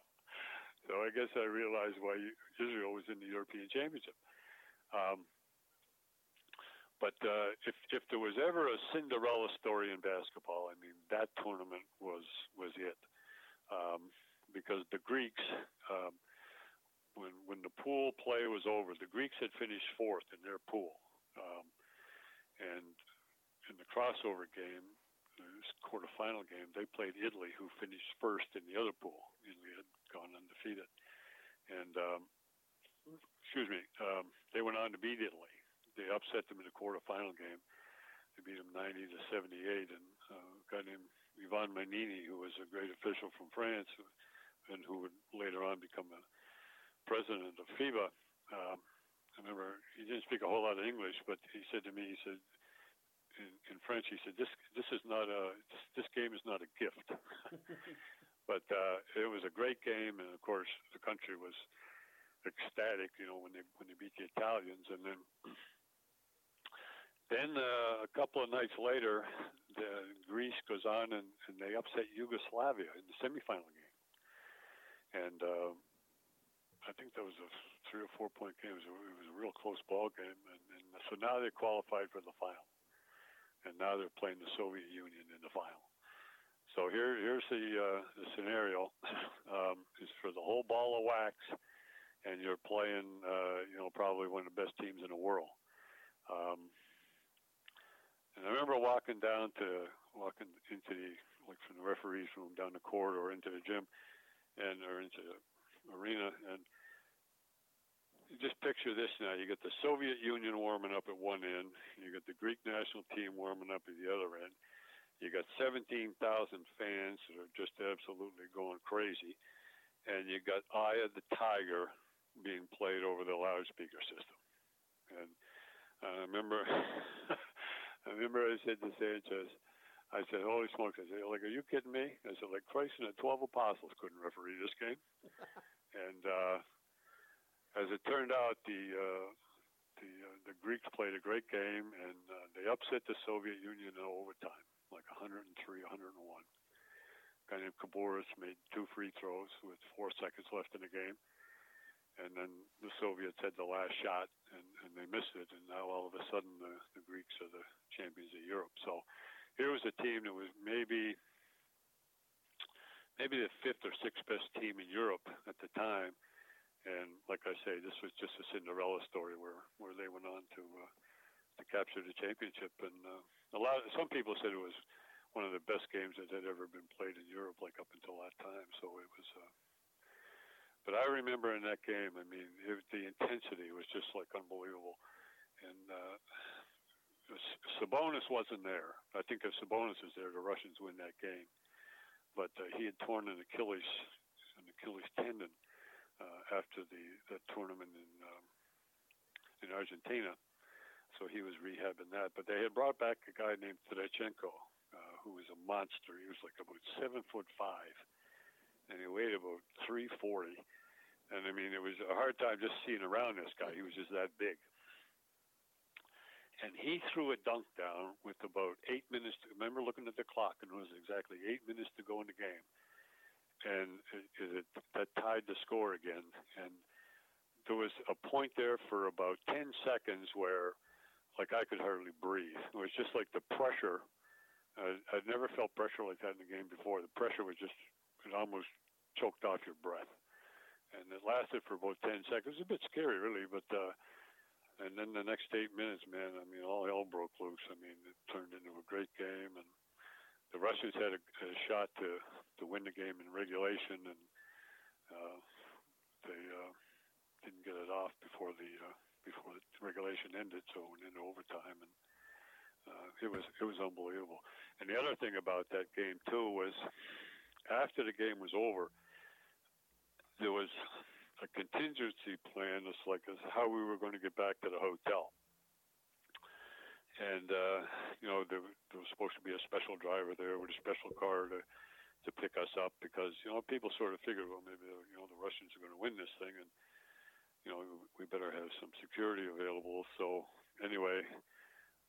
so I guess I realized why Israel was in the European Championship. Um, but uh, if if there was ever a Cinderella story in basketball, I mean that tournament was was it, um, because the Greeks, um, when when the pool play was over, the Greeks had finished fourth in their pool, um, and in the crossover game, the quarterfinal game, they played Italy, who finished first in the other pool. Italy had gone undefeated, and um, excuse me, um, they went on to beat Italy they upset them in the quarterfinal game. They beat them 90 to 78, and uh, a guy named Yvan Mainini, who was a great official from France, and who would later on become a president of FIBA. Um, I remember he didn't speak a whole lot of English, but he said to me, he said in, in French, he said, "This this is not a this, this game is not a gift." (laughs) but uh, it was a great game, and of course the country was ecstatic, you know, when they when they beat the Italians, and then then uh, a couple of nights later, the, Greece goes on and, and they upset Yugoslavia in the semifinal game. And uh, I think that was a three or four point game. It was a, it was a real close ball game. And, and so now they qualified for the final. And now they're playing the Soviet Union in the final. So here, here's the, uh, the scenario: (laughs) um, is for the whole ball of wax, and you're playing, uh, you know, probably one of the best teams in the world. Um, and I remember walking down to walking into the like from the referee's room down the corridor into the gym, and or into arena, and just picture this now. You get the Soviet Union warming up at one end. You got the Greek national team warming up at the other end. You got 17,000 fans that are just absolutely going crazy, and you got Eye of the Tiger being played over the loudspeaker system. And I remember (laughs) I remember I said to Sanchez, I said, "Holy smokes!" I said, "Like, are you kidding me?" I said, "Like Christ and the twelve apostles couldn't referee this game." (laughs) and uh, as it turned out, the uh, the uh, the Greeks played a great game, and uh, they upset the Soviet Union in overtime, like 103, 101. A guy named Kambouris made two free throws with four seconds left in the game and then the Soviets had the last shot and, and they missed it, and now all of a sudden the, the Greeks are the champions of Europe. So here was a team that was maybe maybe the fifth or sixth best team in Europe at the time, and like I say, this was just a Cinderella story where where they went on to uh, to capture the championship, and uh, a lot of, some people said it was one of the best games that had ever been played in Europe, like up until that time. So it was. Uh, but I remember in that game, I mean, it, the intensity was just like unbelievable. And uh, Sabonis wasn't there. I think if Sabonis was there, the Russians win that game. But uh, he had torn an Achilles, an Achilles tendon uh, after the, the tournament in um, in Argentina. So he was rehabbing that. But they had brought back a guy named Tkachenko, uh, who was a monster. He was like about seven foot five and he weighed about 340. And I mean, it was a hard time just seeing around this guy. He was just that big. And he threw a dunk down with about eight minutes. To, remember looking at the clock, and it was exactly eight minutes to go in the game. And it, it, that tied the score again. And there was a point there for about 10 seconds where, like, I could hardly breathe. It was just like the pressure. Uh, I'd never felt pressure like that in the game before. The pressure was just it almost choked off your breath. And it lasted for about 10 seconds. It was a bit scary, really, but uh, and then the next eight minutes, man, I mean, all hell broke loose. I mean, it turned into a great game, and the Russians had a, a shot to to win the game in regulation, and uh, they uh, didn't get it off before the uh, before the regulation ended, so it went into overtime, and uh, it was it was unbelievable. And the other thing about that game too was after the game was over, there was a contingency plan as like as how we were going to get back to the hotel. And uh, you know there, there was supposed to be a special driver there with a special car to to pick us up because you know people sort of figured well maybe you know the Russians are going to win this thing and you know we better have some security available. So anyway,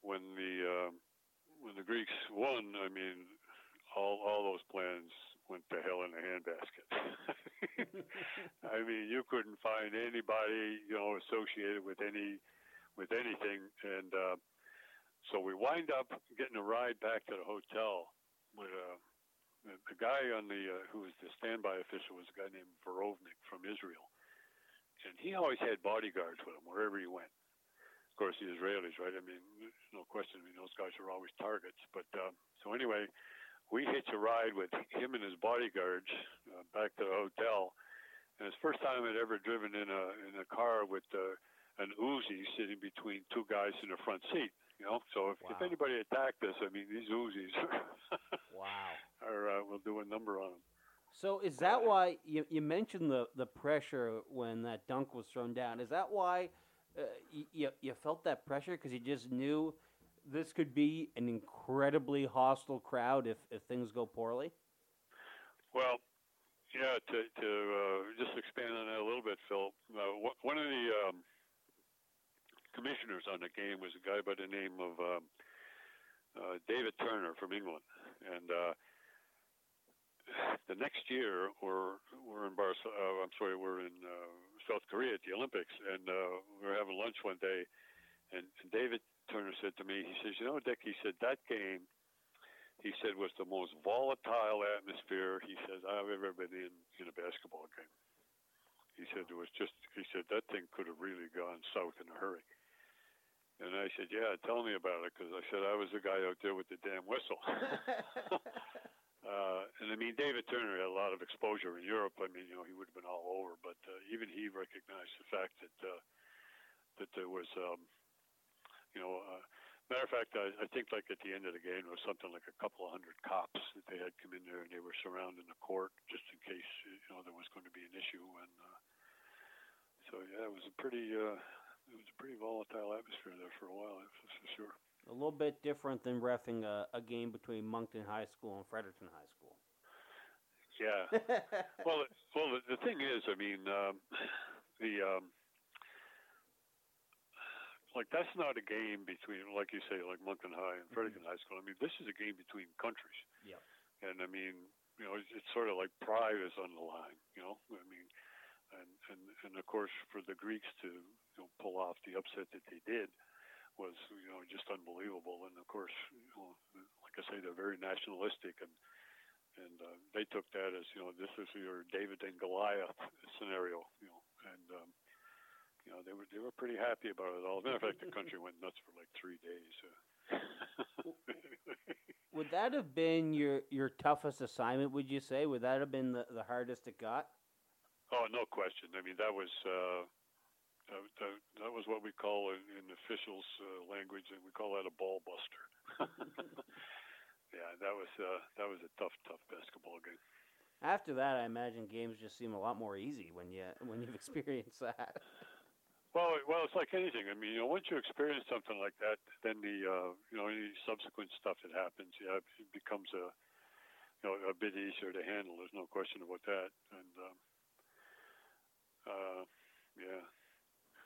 when the uh, when the Greeks won, I mean all all those plans went to hell in a handbasket. (laughs) (laughs) I mean, you couldn't find anybody, you know, associated with any with anything, and uh, so we wind up getting a ride back to the hotel with uh, the, guy on the uh, who was the standby official was a guy named Verovnik from Israel, and he always had bodyguards with him wherever he went. Of course, the Israelis, right? I mean, no question. I mean, those guys are always targets. But uh, so anyway, we hitch a ride with him and his bodyguards uh, back to the hotel. And it's the first time I'd ever driven in a in a car with uh, an Uzi sitting between two guys in the front seat. You know, so if, wow. if anybody attacked us, I mean, these Uzis (laughs) wow, are uh, will do a number on them. So is that why you, you mentioned the, the pressure when that dunk was thrown down? Is that why uh, you, you felt that pressure because you just knew this could be an incredibly hostile crowd if, if things go poorly? Well, yeah, to, to uh, just expand on that a little bit, Phil, uh, one of the um, commissioners on the game was a guy by the name of um, uh, David Turner from England. And uh, the next year, we're, we're in Barcelona, uh, I'm sorry, we're in uh, South Korea at the Olympics, and we were having lunch one day, and, and David Turner said to me, he says, you know, Dick, he said, that game, he said, was the most volatile atmosphere, he says, I've ever been in in a basketball game. He said, it was just, he said, that thing could have really gone south in a hurry. And I said, yeah, tell me about it, because I said, I was the guy out there with the damn whistle. (laughs) uh, and I mean, David Turner had a lot of exposure in Europe. I mean, you know, he would have been all over, but uh, even he recognized the fact that, uh, that there was, um, you know, uh, matter of fact, I, I think like at the end of the game, it was something like a couple of hundred cops that they had come in there and they were surrounding the court just in case you know there was going to be an issue. And uh, so yeah, it was a pretty uh, it was a pretty volatile atmosphere there for a while. That's for sure. A little bit different than refing a, a game between Moncton High School and Fredericton High School. Yeah. (laughs) well, well, the, the thing is, I mean, um, the um, like that's not a game between, like you say, like Moncton High and Fredericton mm-hmm. High School. I mean, this is a game between countries. Yeah. And I mean, you know, it's, it's sort of like pride is on the line. You know, I mean, and and and of course for the Greeks to you know, pull off the upset that they did was you know just unbelievable. And of course, you know, like I say, they're very nationalistic and. And uh, they took that as you know this is your David and Goliath scenario, you know, and um, you know, they were they were pretty happy about it all. As a matter of fact, the country went nuts for like three days. (laughs) would that have been your your toughest assignment? Would you say? Would that have been the, the hardest it got? Oh, no question. I mean, that was uh, that, that, that was what we call in, in officials' uh, language, and we call that a ball buster. (laughs) yeah, that was uh, that was a tough, tough basketball game. After that, I imagine games just seem a lot more easy when you when you've (laughs) experienced that. Well, well, it's like anything. I mean, you know, once you experience something like that, then the uh, you know any subsequent stuff that happens, yeah, it becomes a you know a bit easier to handle. There's no question about that. And um, uh, yeah,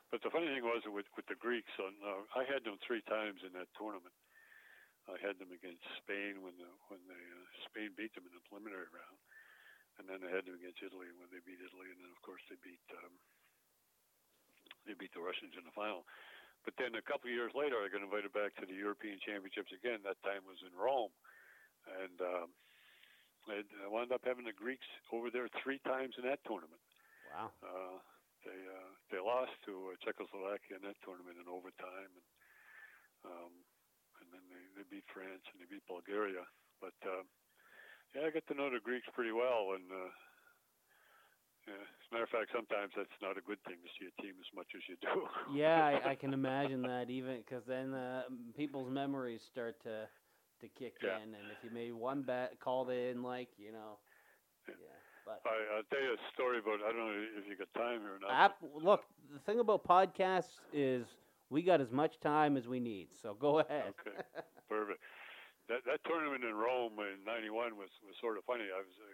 but the funny thing was with with the Greeks, on, uh, I had them three times in that tournament. I had them against Spain when the when they uh, Spain beat them in the preliminary round, and then I had them against Italy when they beat Italy, and then of course they beat. Um, they beat the Russians in the final. But then a couple of years later, I got invited back to the European Championships again. That time was in Rome, and um, I wound up having the Greeks over there three times in that tournament. Wow. Uh, they uh, they lost to uh, Czechoslovakia in that tournament in overtime, and um, and then they, they beat France and they beat Bulgaria. But uh, yeah, I get to know the Greeks pretty well, and uh, yeah, as a matter of fact, sometimes that's not a good thing to see a team as much as you do. (laughs) yeah, I, I can imagine that even because then uh, people's memories start to to kick Yeah. in, and if you made one bet called in, like you know, yeah. But I, I'll tell you a story about. I don't know if you got time here or not. app, look, the thing about podcasts is we got as much time as we need. So go ahead. Okay, perfect. That that tournament in Rome in '91 was was sort of funny. I was uh,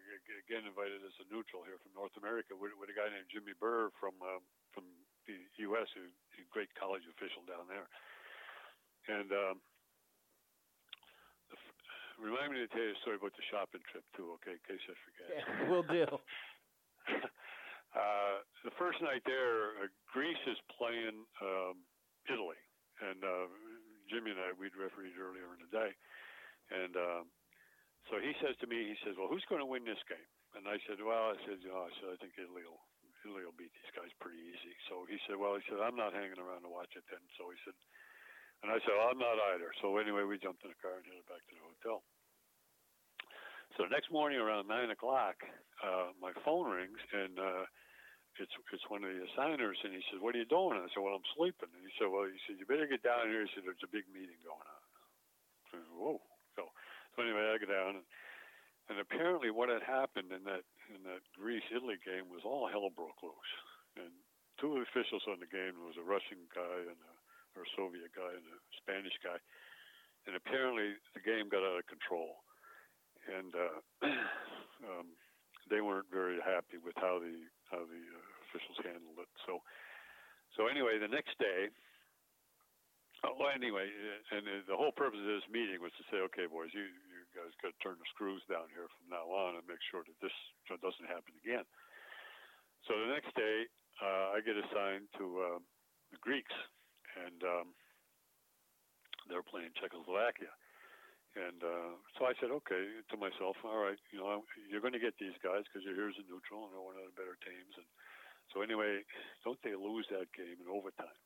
again invited as a neutral here from North America with, with a guy named Jimmy Burr from um, from the U.S., who's a great college official down there. And um, remind me to tell you a story about the shopping trip too, okay? In case I forget. Yeah, will do. (laughs) uh, the first night there, uh, Greece is playing um, Italy, and uh, Jimmy and I we'd refereed earlier in the day, and um, so he says to me, he says, "Well, who's going to win this game?" And I said, "Well, I said, you know, I said I think Italy will Italy will beat these guys pretty easy." So he said, "Well, he said I'm not hanging around to watch it then." So he said, and I said, well, "I'm not either." So anyway, we jumped in the car and headed back to the hotel. So the next morning around nine o'clock, uh, my phone rings and uh, it's it's one of the assigners, and he says, "What are you doing?" And I said, "Well, I'm sleeping." And he said, "Well," he said, "You better get down here." He said, "There's a big meeting going on." I said, Whoa! So anyway, I go down, and, and apparently what had happened in that in that Greece Italy game was all hell broke loose, and two of the officials on the game was a Russian guy and a or a Soviet guy and a Spanish guy, and apparently the game got out of control, and uh, (clears throat) um, they weren't very happy with how the how the uh, officials handled it. So so anyway, the next day. Oh, well, anyway, uh, and uh, the whole purpose of this meeting was to say, okay, boys, you, you guys got to turn the screws down here from now on and make sure that this doesn't happen again. So the next day, uh, I get assigned to uh, the Greeks, and um, they're playing Czechoslovakia. And uh, so I said, okay, to myself, all right, you know, you're going to get these guys because you're here as a neutral, and they're one of the better teams. And so anyway, don't they lose that game in overtime,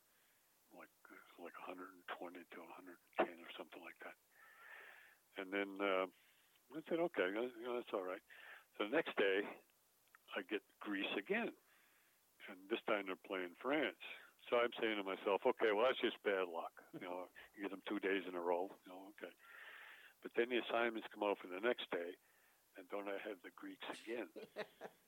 like like 120 to 110 or something like that. And then uh, I said, okay, you know, that's all right. So the next day, I get Greece again, and this time they're playing France. So I'm saying to myself, okay, well that's just bad luck. You know, you get them two days in a row. You know, okay. But then the assignments come out for the next day, and don't I have the Greeks again? (laughs)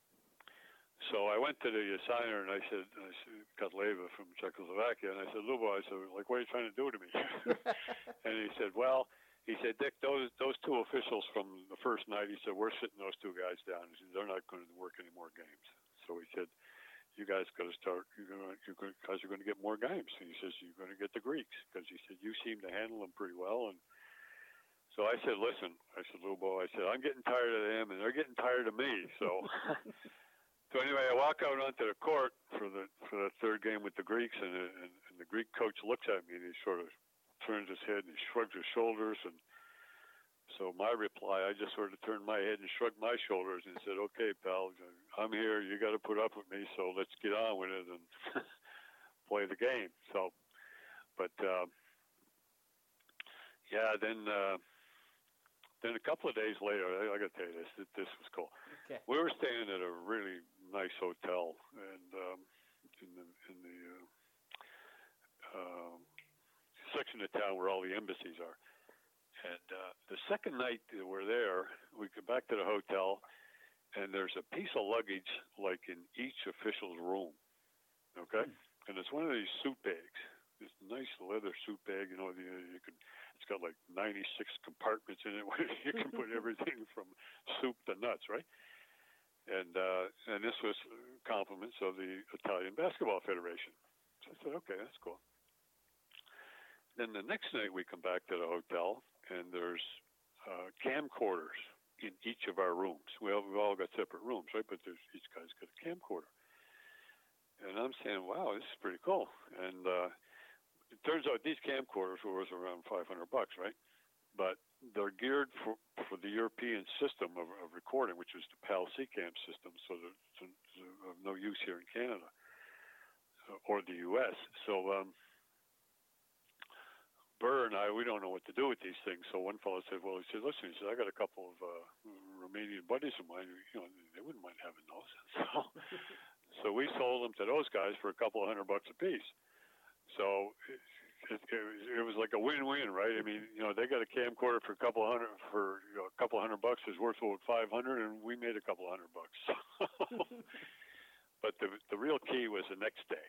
so I went to the assigner and I said, I said, Kotleba from Czechoslovakia, and I said, Lubo, I said, like, what are you trying to do to me? (laughs) and he said, well, he said, Dick, those those two officials from the first night, he said, we're sitting those two guys down. He said, they're not going to work any more games. So he said, you guys got to start. You're going to, you're going because you're going to get more games. And he says you're going to get the Greeks because he said you seem to handle them pretty well. And so I said, listen, I said, Lubo, I said I'm getting tired of them and they're getting tired of me. So. (laughs) (laughs) So anyway, I walk out onto the court for the for the third game with the Greeks, and, and and the Greek coach looks at me and he sort of turns his head and he shrugs his shoulders, and so my reply, I just sort of turned my head and shrugged my shoulders and said, "Okay, pal, I'm here. You got to put up with me, so let's get on with it and (laughs) play the game." So, but uh, yeah, then uh, then a couple of days later, I, I got to tell you this. This was cool. Okay. We were staying at a really nice hotel, and um, in the in the uh, um section of town where all the embassies are. And uh, the second night that we're there, we go back to the hotel, and there's a piece of luggage like in each official's room. Okay, and it's one of these suit bags. This nice leather suit bag. You know, you, you can. It's got like 96 compartments in it (laughs) where you can put (laughs) everything from soup to nuts, right? and uh, and this was compliments of the Italian Basketball Federation. So I said, okay, that's cool. Then the next night we come back to the hotel, and there's uh, camcorders in each of our rooms. Well, we've all got separate rooms, right? But there's each guy's got a camcorder. And I'm saying, wow, this is pretty cool. And uh, it turns out these camcorders were worth around 500 bucks, right? But they're geared for, for the European system of, of recording, which is the PAL SECAM system, so they're, of no use here in Canada. or the U.S. So um, Burr and I, we don't know what to do with these things. So one fellow said, "Well, he said, listen, he said, I got a couple of uh, Romanian buddies of mine. You know, they wouldn't mind having those." (laughs) So, so we sold them to those guys for a couple of hundred bucks a piece. So it, it, it was like a win-win, right? I mean, you know, they got a camcorder for a couple hundred for you know, a couple hundred bucks is worth about five hundred, and we made a couple hundred bucks. (laughs) but the the real key was the next day.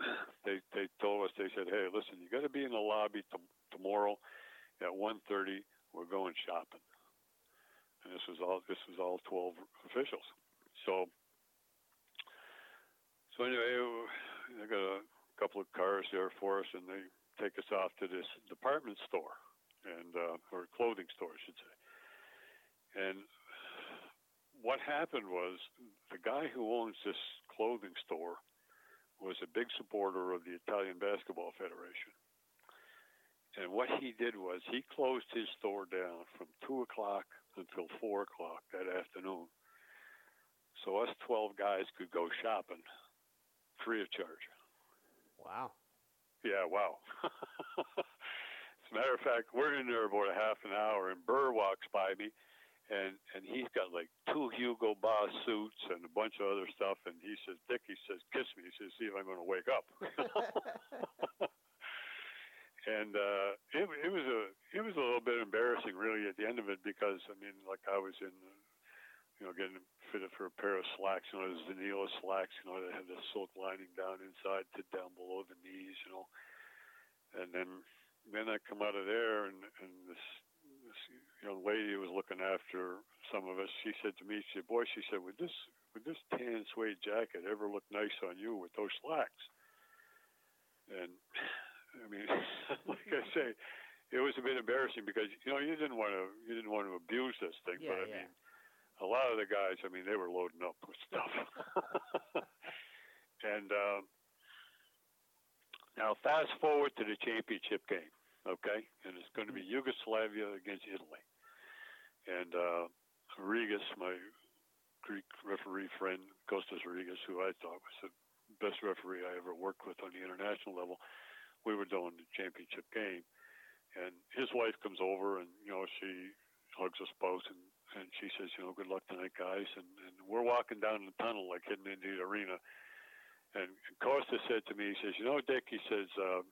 (laughs) They they told us they said, hey, listen, you got to be in the lobby t- tomorrow at one thirty. We're going shopping, and this was all this was all twelve officials. So so anyway, I got a couple of cars there for us, and they take us off to this department store and uh, or clothing store, I should say. And what happened was the guy who owns this clothing store was a big supporter of the Italian Basketball Federation. And what he did was he closed his store down from two o'clock until four o'clock that afternoon. So us twelve guys could go shopping free of charge. Wow. Yeah, wow. (laughs) As a matter of fact, we're in there about a half an hour, and Burr walks by me, and and he's got like two Hugo Boss suits and a bunch of other stuff, and he says, "Dick," he says, "Kiss me." He says, "See if I'm going to wake up." (laughs) and uh, it it was a it was a little bit embarrassing, really, at the end of it, because I mean, like I was in. You know, getting fitted for a pair of slacks, you know, the Zanella slacks, you know, that had the silk lining down inside to down below the knees, you know. And then then I come out of there and, and this this young lady was looking after some of us, she said to me, she said, Boy, she said, Would this would this tan suede jacket ever look nice on you with those slacks? And I mean, (laughs) like I say, it was a bit embarrassing because you know you didn't want to you didn't want to abuse this thing, Yeah, but I yeah. mean a lot of the guys, I mean, they were loading up with stuff. (laughs) and um, now, fast forward to the championship game, okay? And it's going to be Yugoslavia against Italy. And uh, Rigas, my Greek referee friend, Kostas Rigas, who I thought was the best referee I ever worked with on the international level, we were doing the championship game. And his wife comes over, and, you know, she hugs us both and and she says, you know, good luck tonight, guys. And, and we're walking down the tunnel, like heading into the arena. And, Costa said to me, he says, you know, Dick, he says, uh,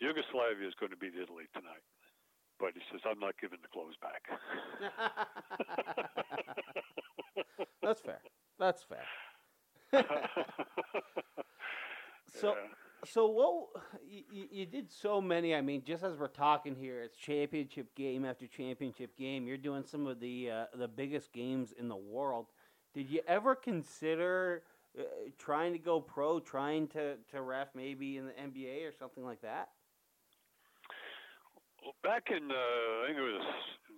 Yugoslavia is going to beat Italy tonight. But he says, I'm not giving the clothes back. (laughs) That's fair. That's fair. (laughs) (laughs) So, Yeah. So what you, you did so many. I mean, just as we're talking here, it's championship game after championship game. You're doing some of the uh, the biggest games in the world. Did you ever consider uh, trying to go pro, trying to to ref maybe in the NBA or something like that? Well, back in, uh, I think it was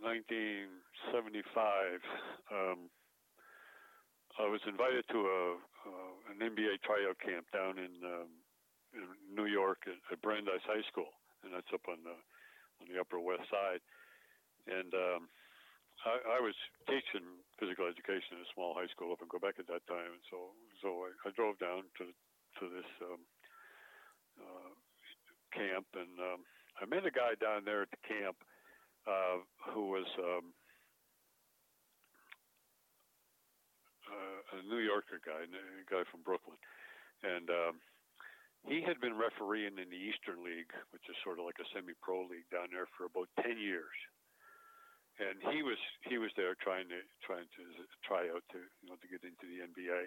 1975, um, I was invited to a uh, an NBA tryout camp down in, um, in New York at, at Brandeis High School, and that's up on the on the Upper West Side. And um, I, I was teaching physical education in a small high school up in Quebec at that time, and so so I, I drove down to to this um, uh, camp, and um, I met a guy down there at the camp uh, who was um, uh, a New Yorker guy, a guy from Brooklyn, and um, he had been refereeing in the Eastern League, which is sort of like a semi-pro league down there, for about ten years. And he was he was there trying to trying to try out to you know to get into the NBA,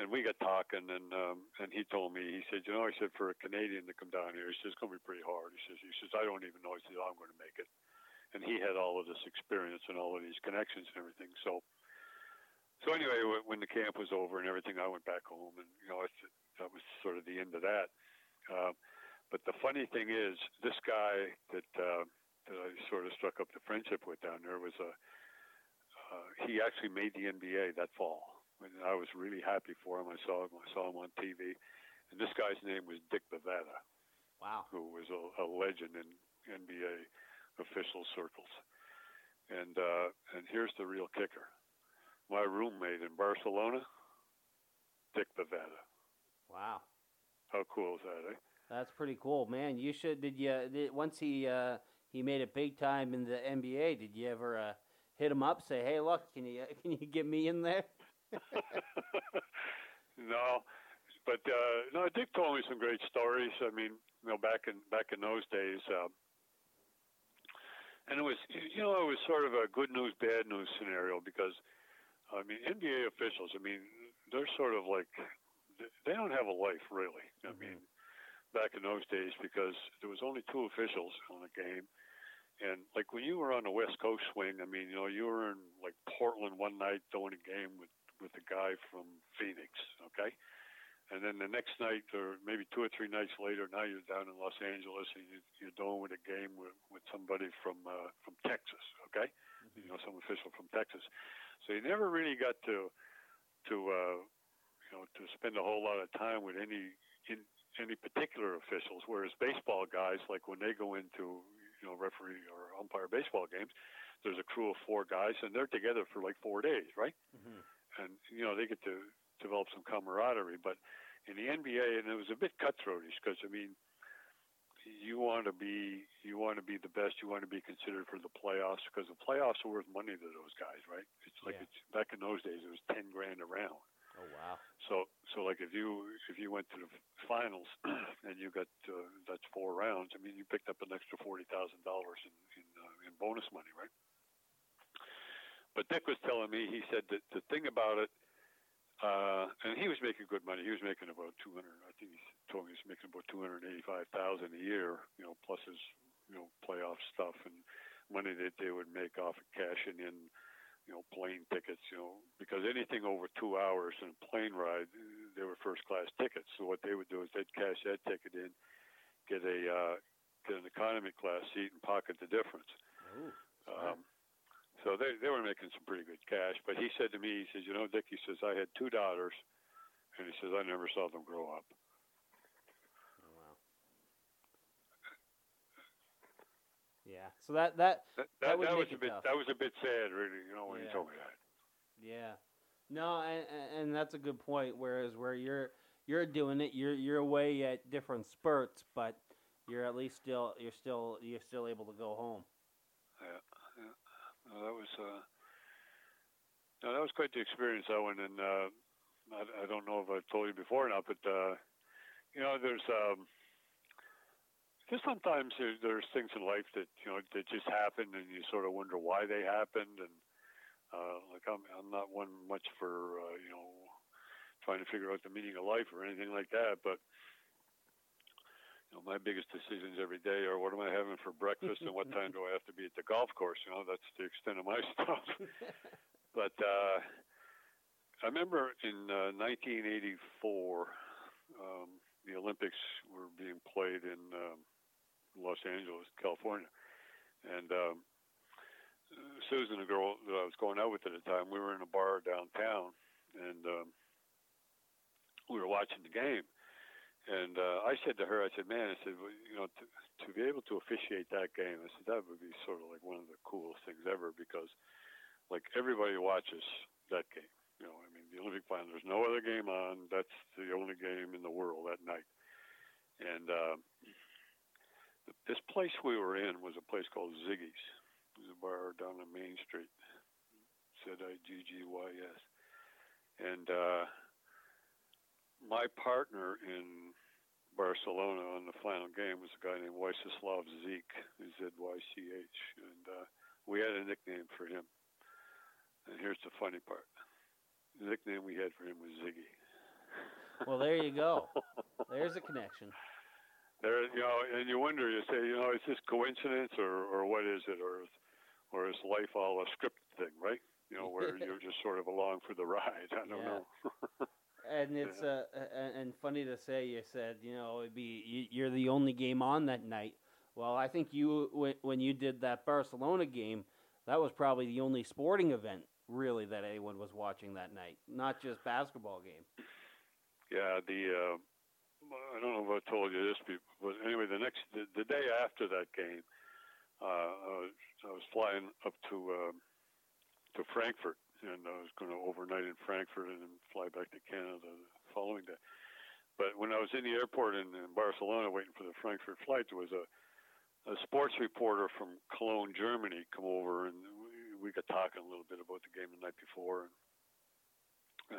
and we got talking, and um, and he told me he said you know he said for a Canadian to come down here he says it's going to be pretty hard. He says he says I don't even know he says I'm going to make it, and he had all of this experience and all of these connections and everything. So so anyway, when the camp was over and everything, I went back home, and you know it's, that was sort of the end of that. Um, but the funny thing is, this guy that uh, that I sort of struck up the friendship with down there was a. Uh, he actually made the NBA that fall, and I was really happy for him. I saw him. I saw him on TV, and this guy's name was Dick Bavetta, Wow. who was a, a legend in NBA official circles. And uh, and here's the real kicker: my roommate in Barcelona, Dick Bavetta. Wow. How cool is that, eh? That's pretty cool, man. You should. Did you? Did, once he uh, he made it big time in the NBA. Did you ever uh, hit him up? Say, hey, look, can you can you get me in there? (laughs) (laughs) no, but uh, no, Dick told me some great stories. I mean, you know, back in back in those days, uh, and it was you know it was sort of a good news bad news scenario because I mean NBA officials. I mean, they're sort of like they don't have a life really. I Mhm. mean, back in those days because there was only two officials on a game. And like when you were on the West Coast swing, I mean, you know, you were in like Portland one night doing a game with with a guy from Phoenix, okay? And then the next night, or maybe two or three nights later, now you're down in Los Angeles and you, you're doing with a game with with somebody from uh, from Texas, okay? You know, some official from Texas. So you never really got to to uh, you know to spend a whole lot of time with any in any particular officials. Whereas baseball guys, like when they go into you know referee or umpire baseball games, there's a crew of four guys and they're together for like four days, right? Mhm. And you know they get to develop some camaraderie. But in the NBA, and it was a bit cutthroatish because I mean. You want to be you want to be the best. You want to be considered for the playoffs because the playoffs are worth money to those guys, right? It's like Yeah. it's back in those days. It was ten grand a round. Oh wow. So, so like if you if you went to the finals (clears throat) and you got uh, that's four rounds, I mean you picked up an extra forty thousand dollars in in, uh, in bonus money, right? But Dick was telling me he said that the thing about it, uh, and he was making good money. He was making about two hundred. I think he told me he was making about two hundred eighty-five thousand a year, you know, plus his you know playoff stuff and money that they would make off of cashing in you know, plane tickets, you know, because anything over two hours in a plane ride, they were first class tickets. So what they would do is they'd cash that ticket in, get a uh, get an economy class seat, and pocket the difference. Ooh. Um, so they they were making some pretty good cash. But he said to me, he says, you know, Dick, he says I had two daughters, and he says I never saw them grow up. Oh, wow. Yeah. So that that That, That that, that was a bit tough. that was a bit sad, really, you know, when Yeah. he told me that. Yeah. No, and, and that's a good point. Whereas where you're you're doing it, you're you're away at different spurts, but you're at least still you're still you're still able to go home. Yeah. No, that was uh, no, that was quite the experience. That one, and uh, I, I don't know if I've told you before or not, but uh, you know, there's um, just sometimes there, there's things in life that you know that just happen, and you sort of wonder why they happened. And uh, like I'm, I'm not one much for uh, you know trying to figure out the meaning of life or anything like that, but you know, my biggest decisions every day are what am I having for breakfast and what (laughs) time do I have to be at the golf course? You know, that's the extent of my (laughs) stuff. (laughs) but uh, I remember in uh, 1984, um, the Olympics were being played in um, Los Angeles, California, and um, Susan, the girl that I was going out with at the time, we were in a bar downtown, and um, we were watching the game. And uh, I said to her, I said, "Man, I said, well, you know, to, to be able to officiate that game, I said that would be sort of like one of the coolest things ever because, like, everybody watches that game. You know, I mean, the Olympic final. There's no other game on. That's the only game in the world that night. And uh, this place we were in was a place called Ziggy's. It was a bar down on Main Street. Z I G G Y S. And uh, my partner in Barcelona on the final game was a guy named Wiesław Zych, Z Y C H, and uh, we had a nickname for him. And here's the funny part: the nickname we had for him was Ziggy. Well, there you go. (laughs) There's a connection. there, you know, and you wonder, you say, you know, is this coincidence or or what is it, or is, or is life all a scripted thing, right? You know, where (laughs) you're just sort of along for the ride. I don't Yeah. know. (laughs) And it's uh, and, funny to say. You said you know it'd be you, you're the only game on that night. Well, I think you when, when you did that Barcelona game, that was probably the only sporting event really that anyone was watching that night, not just basketball game. Yeah, the uh, I don't know if I told you this, but anyway, the next the, the day after that game, uh, I, was, I was flying up to uh, to Frankfurt, and I was going to overnight in Frankfurt and then fly back to Canada the following day. But when I was in the airport in, in Barcelona waiting for the Frankfurt flight, there was a a sports reporter from Cologne, Germany, come over and we, we got talking a little bit about the game the night before. And,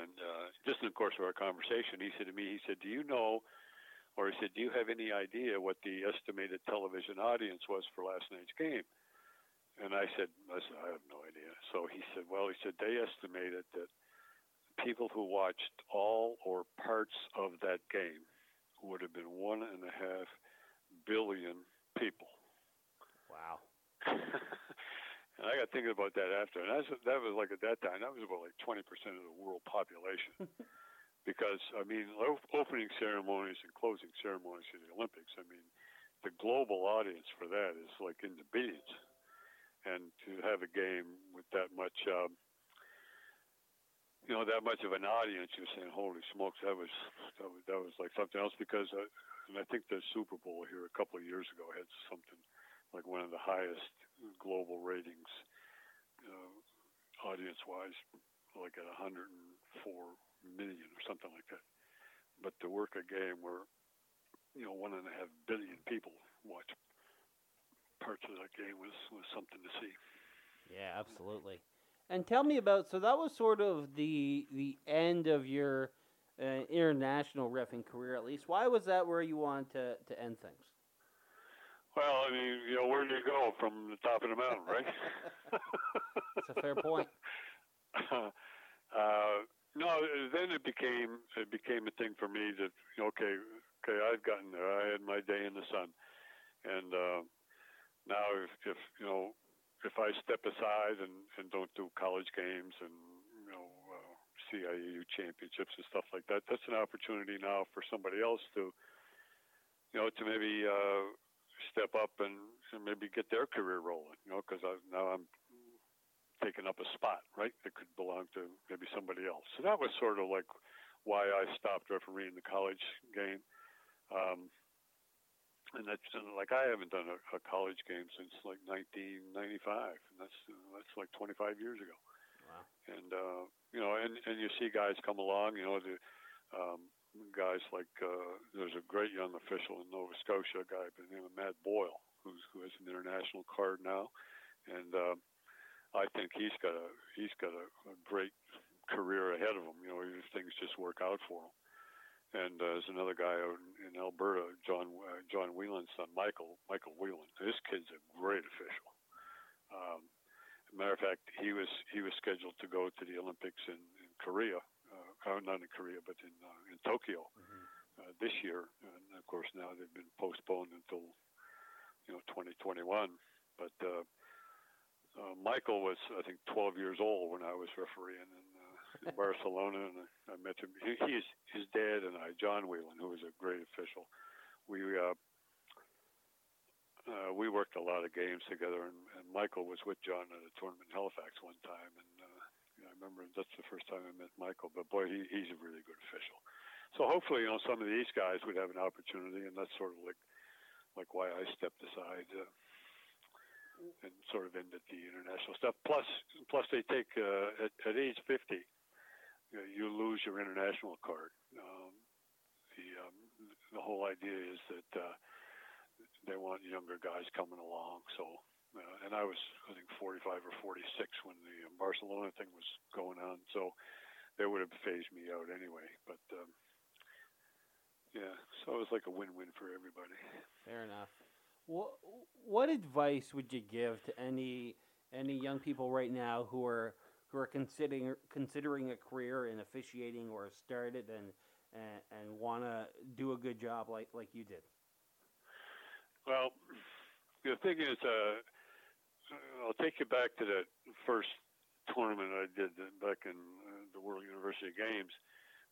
and uh, just in the course of our conversation, he said to me, he said, "Do you know?" Or he said, "Do you have any idea what the estimated television audience was for last night's game?" And I said, I said, I have no idea. So he said, well, he said they estimated that people who watched all or parts of that game would have been one and a half billion people. Wow. (laughs) and I got thinking about that after, and that's, that was like at that time that was about like 20 percent of the world population. (laughs) because I mean, opening ceremonies and closing ceremonies for the Olympics. I mean, the global audience for that is like in the billions and to have a game with that much, um, you know, that much of an audience, you're saying, "Holy smokes, that was that was, that was like something else." Because, uh, and I think the Super Bowl here a couple of years ago had something like one of the highest global ratings, uh, audience-wise, like at 104 million or something like that. But to work a game where, you know, one and a half billion people watch parts of that game was, was something to see. Yeah, absolutely. And tell me about so that was sort of the the end of your uh, international refing career, at least. Why was that where you wanted to, to end things? Well, I mean, you know, where do you go from the top of the mountain, right? (laughs) That's a fair point. (laughs) uh, no, then it became it became a thing for me that okay, okay, I've gotten there. I had my day in the sun, and uh, now if, if you know if I step aside and, and don't do college games and you know uh, CIAU championships and stuff like that, that's an opportunity now for somebody else to you know to maybe uh, step up and, and maybe get their career rolling. You know, because now I'm taking up a spot right that could belong to maybe somebody else. So that was sort of like why I stopped refereeing the college game. Um, and that's like I haven't done a, a college game since like 1995, and that's that's like 25 years ago. Wow. And uh, you know, and and you see guys come along. You know, the um, guys like uh, there's a great young official in Nova Scotia, a guy by the name of Matt Boyle, who's who has an international card now, and uh, I think he's got a he's got a, a great career ahead of him. You know, things just work out for him and uh, there's another guy out in, Alberta, John uh, John Weiland's son, Michael Michael Weiland. This kid's a great official. Um, matter of fact, he was he was scheduled to go to the Olympics in, in Korea, uh, not in Korea, but in uh, in Tokyo mm-hmm. uh, this year. And of course, now they've been postponed until you know 2021. But uh, uh, Michael was, I think, 12 years old when I was refereeing, and in Barcelona, and I, met him. He, he's his dad and I, John Weiland, who was a great official. We uh, uh, we worked a lot of games together, and, and Michael was with John at a tournament in Halifax one time, and uh, you know, I remember that's the first time I met Michael. But boy, he, he's a really good official. So hopefully, you know, some of these guys would have an opportunity, and that's sort of like like why I stepped aside. Uh, and sort of ended the international stuff. Plus, plus they take uh, at, at age 50, you, lose your international card. Um, the um, the whole idea is that uh, they want younger guys coming along. So, uh, and I was I think 45 or 46 when the Barcelona thing was going on. So they would have phased me out anyway. But um, yeah, so it was like a win-win for everybody. Fair enough. What what advice would you give to any any young people right now who are who are considering considering a career in officiating or started and and, and want to do a good job like like you did? Well, the thing is, uh, I'll take you back to that first tournament I did back in uh, the World University Games.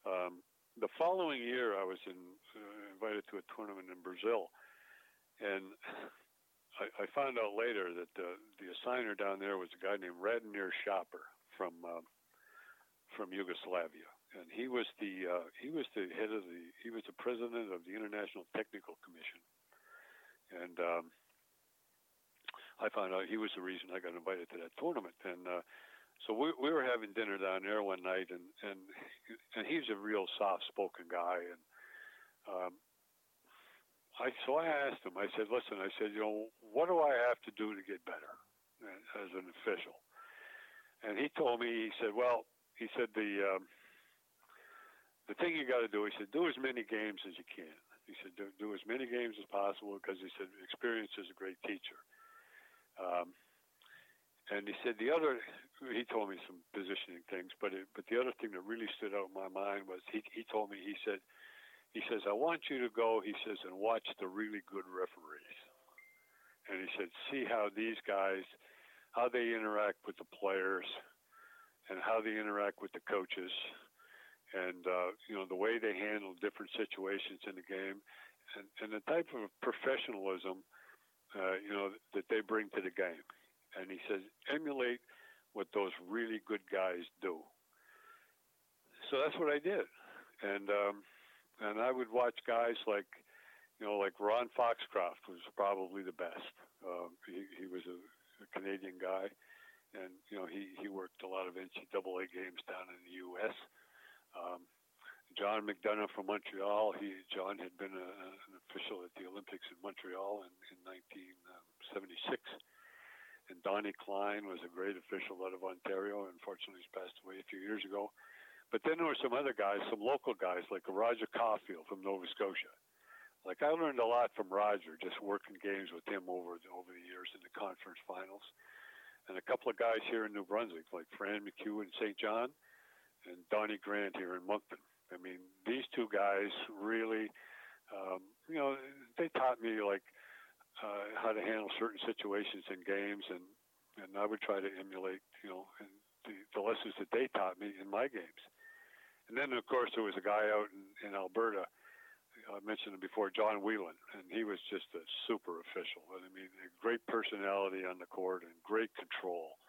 Um, the following year, I was in, uh, invited to a tournament in Brazil, and I, I found out later that the, the assigner down there was a guy named Radomir Šaper from uh, from Yugoslavia, and he was the uh, he was the head of the he was the president of the International Technical Commission, and um, I found out he was the reason I got invited to that tournament, and uh, so we, we were having dinner down there one night, and and and he's a real soft-spoken guy, and um, I so I asked him. I said, "Listen," I said, "You know, what do I have to do to get better as an official?" And he told me. He said, "Well," he said, "the um, the thing you got to do," he said, "do as many games as you can." He said, "Do, do as many games as possible because he said experience is a great teacher." Um, and he said the other, he told me some positioning things, but it, but the other thing that really stood out in my mind was he he told me he said, he says I want you to go, he says, and watch the really good referees, and he said see how these guys, how they interact with the players, and how they interact with the coaches, and uh, you know the way they handle different situations in the game, and and the type of professionalism, uh, you know that they bring to the game and he says emulate what those really good guys do. So that's what I did, and um, and I would watch guys like, you know, like Ron Foxcroft was probably the best. Um, he he was a, a Canadian guy, and you know he he worked a lot of NCAA games down in the U.S. Um, John McDonough from Montreal. He John had been a, an official at the Olympics in Montreal in, in 1976. And Donnie Klein was a great official out of Ontario. Unfortunately, he's passed away a few years ago. But then there were some other guys, some local guys like Roger Caulfield from Nova Scotia. Like I learned a lot from Roger just working games with him over the, over the years in the conference finals, and a couple of guys here in New Brunswick like Fran McHugh in Saint John, and Donnie Grant here in Moncton. I mean, these two guys really, um, you know, they taught me like uh, how to handle certain situations in games, and and I would try to emulate, you know, the, the lessons that they taught me in my games. And then, of course, there was a guy out in, in Alberta. I mentioned him before, John Weiland, and he was just a super official. I mean, a great personality on the court and great control.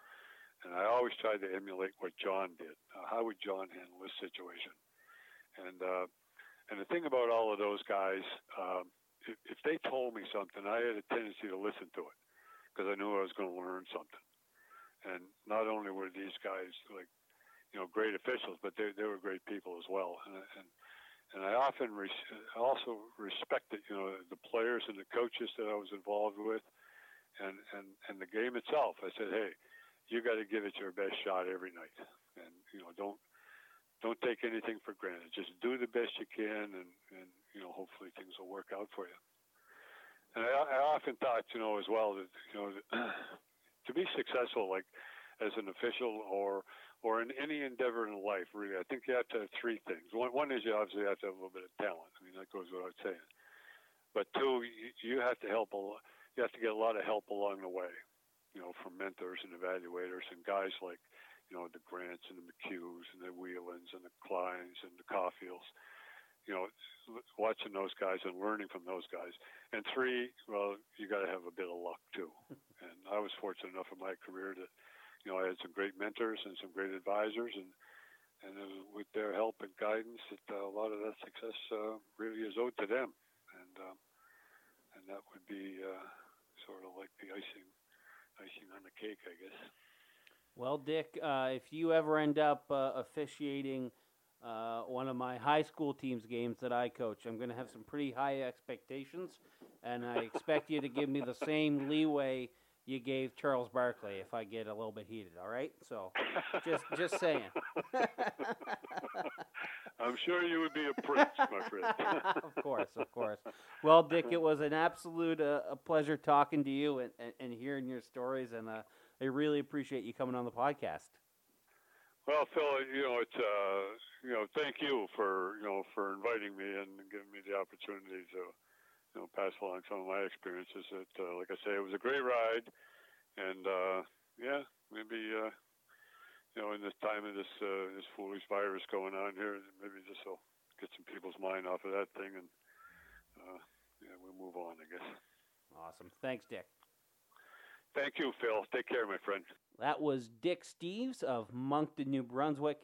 And I always tried to emulate what John did. Uh, how would John handle this situation? And uh, and the thing about all of those guys, um, if they told me something, I had a tendency to listen to it because I knew I was going to learn something. And not only were these guys like, you know, great officials, but they they were great people as well. And and and I often res- also respected, you know, the players and the coaches that I was involved with, and and and the game itself. I said, hey, you got to give it your best shot every night, and you know, don't don't take anything for granted. Just do the best you can, and and you know, hopefully things will work out for you. And I, I often thought, you know, as well that you know, (clears throat) to be successful, like as an official or or in any endeavor in life, really, I think you have to have three things. One, one is you obviously have to have a little bit of talent. I mean, that goes without saying. But two, you, you have to help a. You have to get a lot of help along the way, you know, from mentors and evaluators and guys like, you know, the Grants and the McHughes and the Weilands and the Kleins and the Caulfields you know, watching those guys and learning from those guys. And three, well, you got to have a bit of luck too. (laughs) and I was fortunate enough in my career that, you know, I had some great mentors and some great advisors, and and with their help and guidance, uh, a lot of that success uh, really is owed to them. And um, and that would be uh, sort of like the icing icing on the cake, I guess. Well, Dick, uh, if you ever end up uh, officiating uh, one of my high school team's games that I coach. I'm going to have some pretty high expectations, and I expect you to give me the same leeway you gave Charles Barkley if I get a little bit heated. All right, so just just saying. (laughs) I'm sure you would be a prince, my (laughs) friend. of course, of course. Well, Dick, it was an absolute uh, a pleasure talking to you and, and, and hearing your stories, and uh, I really appreciate you coming on the podcast. Well, Phil, you know, it's uh, you know, thank you for you know for inviting me and giving me the opportunity to you know pass along some of my experiences. That, uh, like I say, it was a great ride, and uh, yeah, maybe uh, you know, in this time of this uh, this foolish virus going on here, maybe this will get some people's mind off of that thing, and uh, yeah, we'll move on, I guess. Awesome. Thanks, Dick. Thank you, Phil. Take care, my friend. That was Dick Steves of Moncton, New Brunswick.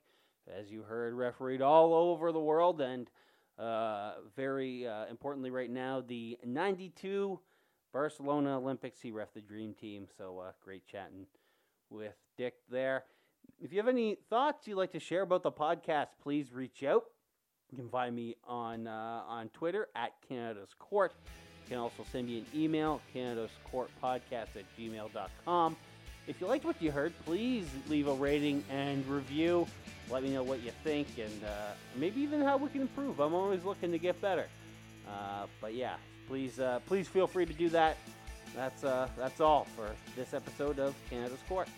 As you heard, refereed all over the world, and uh, very uh, importantly, right now, the 92 Barcelona Olympics. He ref the dream team, so uh, great chatting with Dick there. If you have any thoughts you'd like to share about the podcast, please reach out. You can find me on uh, on Twitter at Canada's Court. You can also send me an email, Canada's Court Podcast at gmail.com. If you liked what you heard, please leave a rating and review. Let me know what you think and uh, maybe even how we can improve. I'm always looking to get better. Uh, but yeah, please uh, please feel free to do that. That's uh, that's all for this episode of Canada's Court.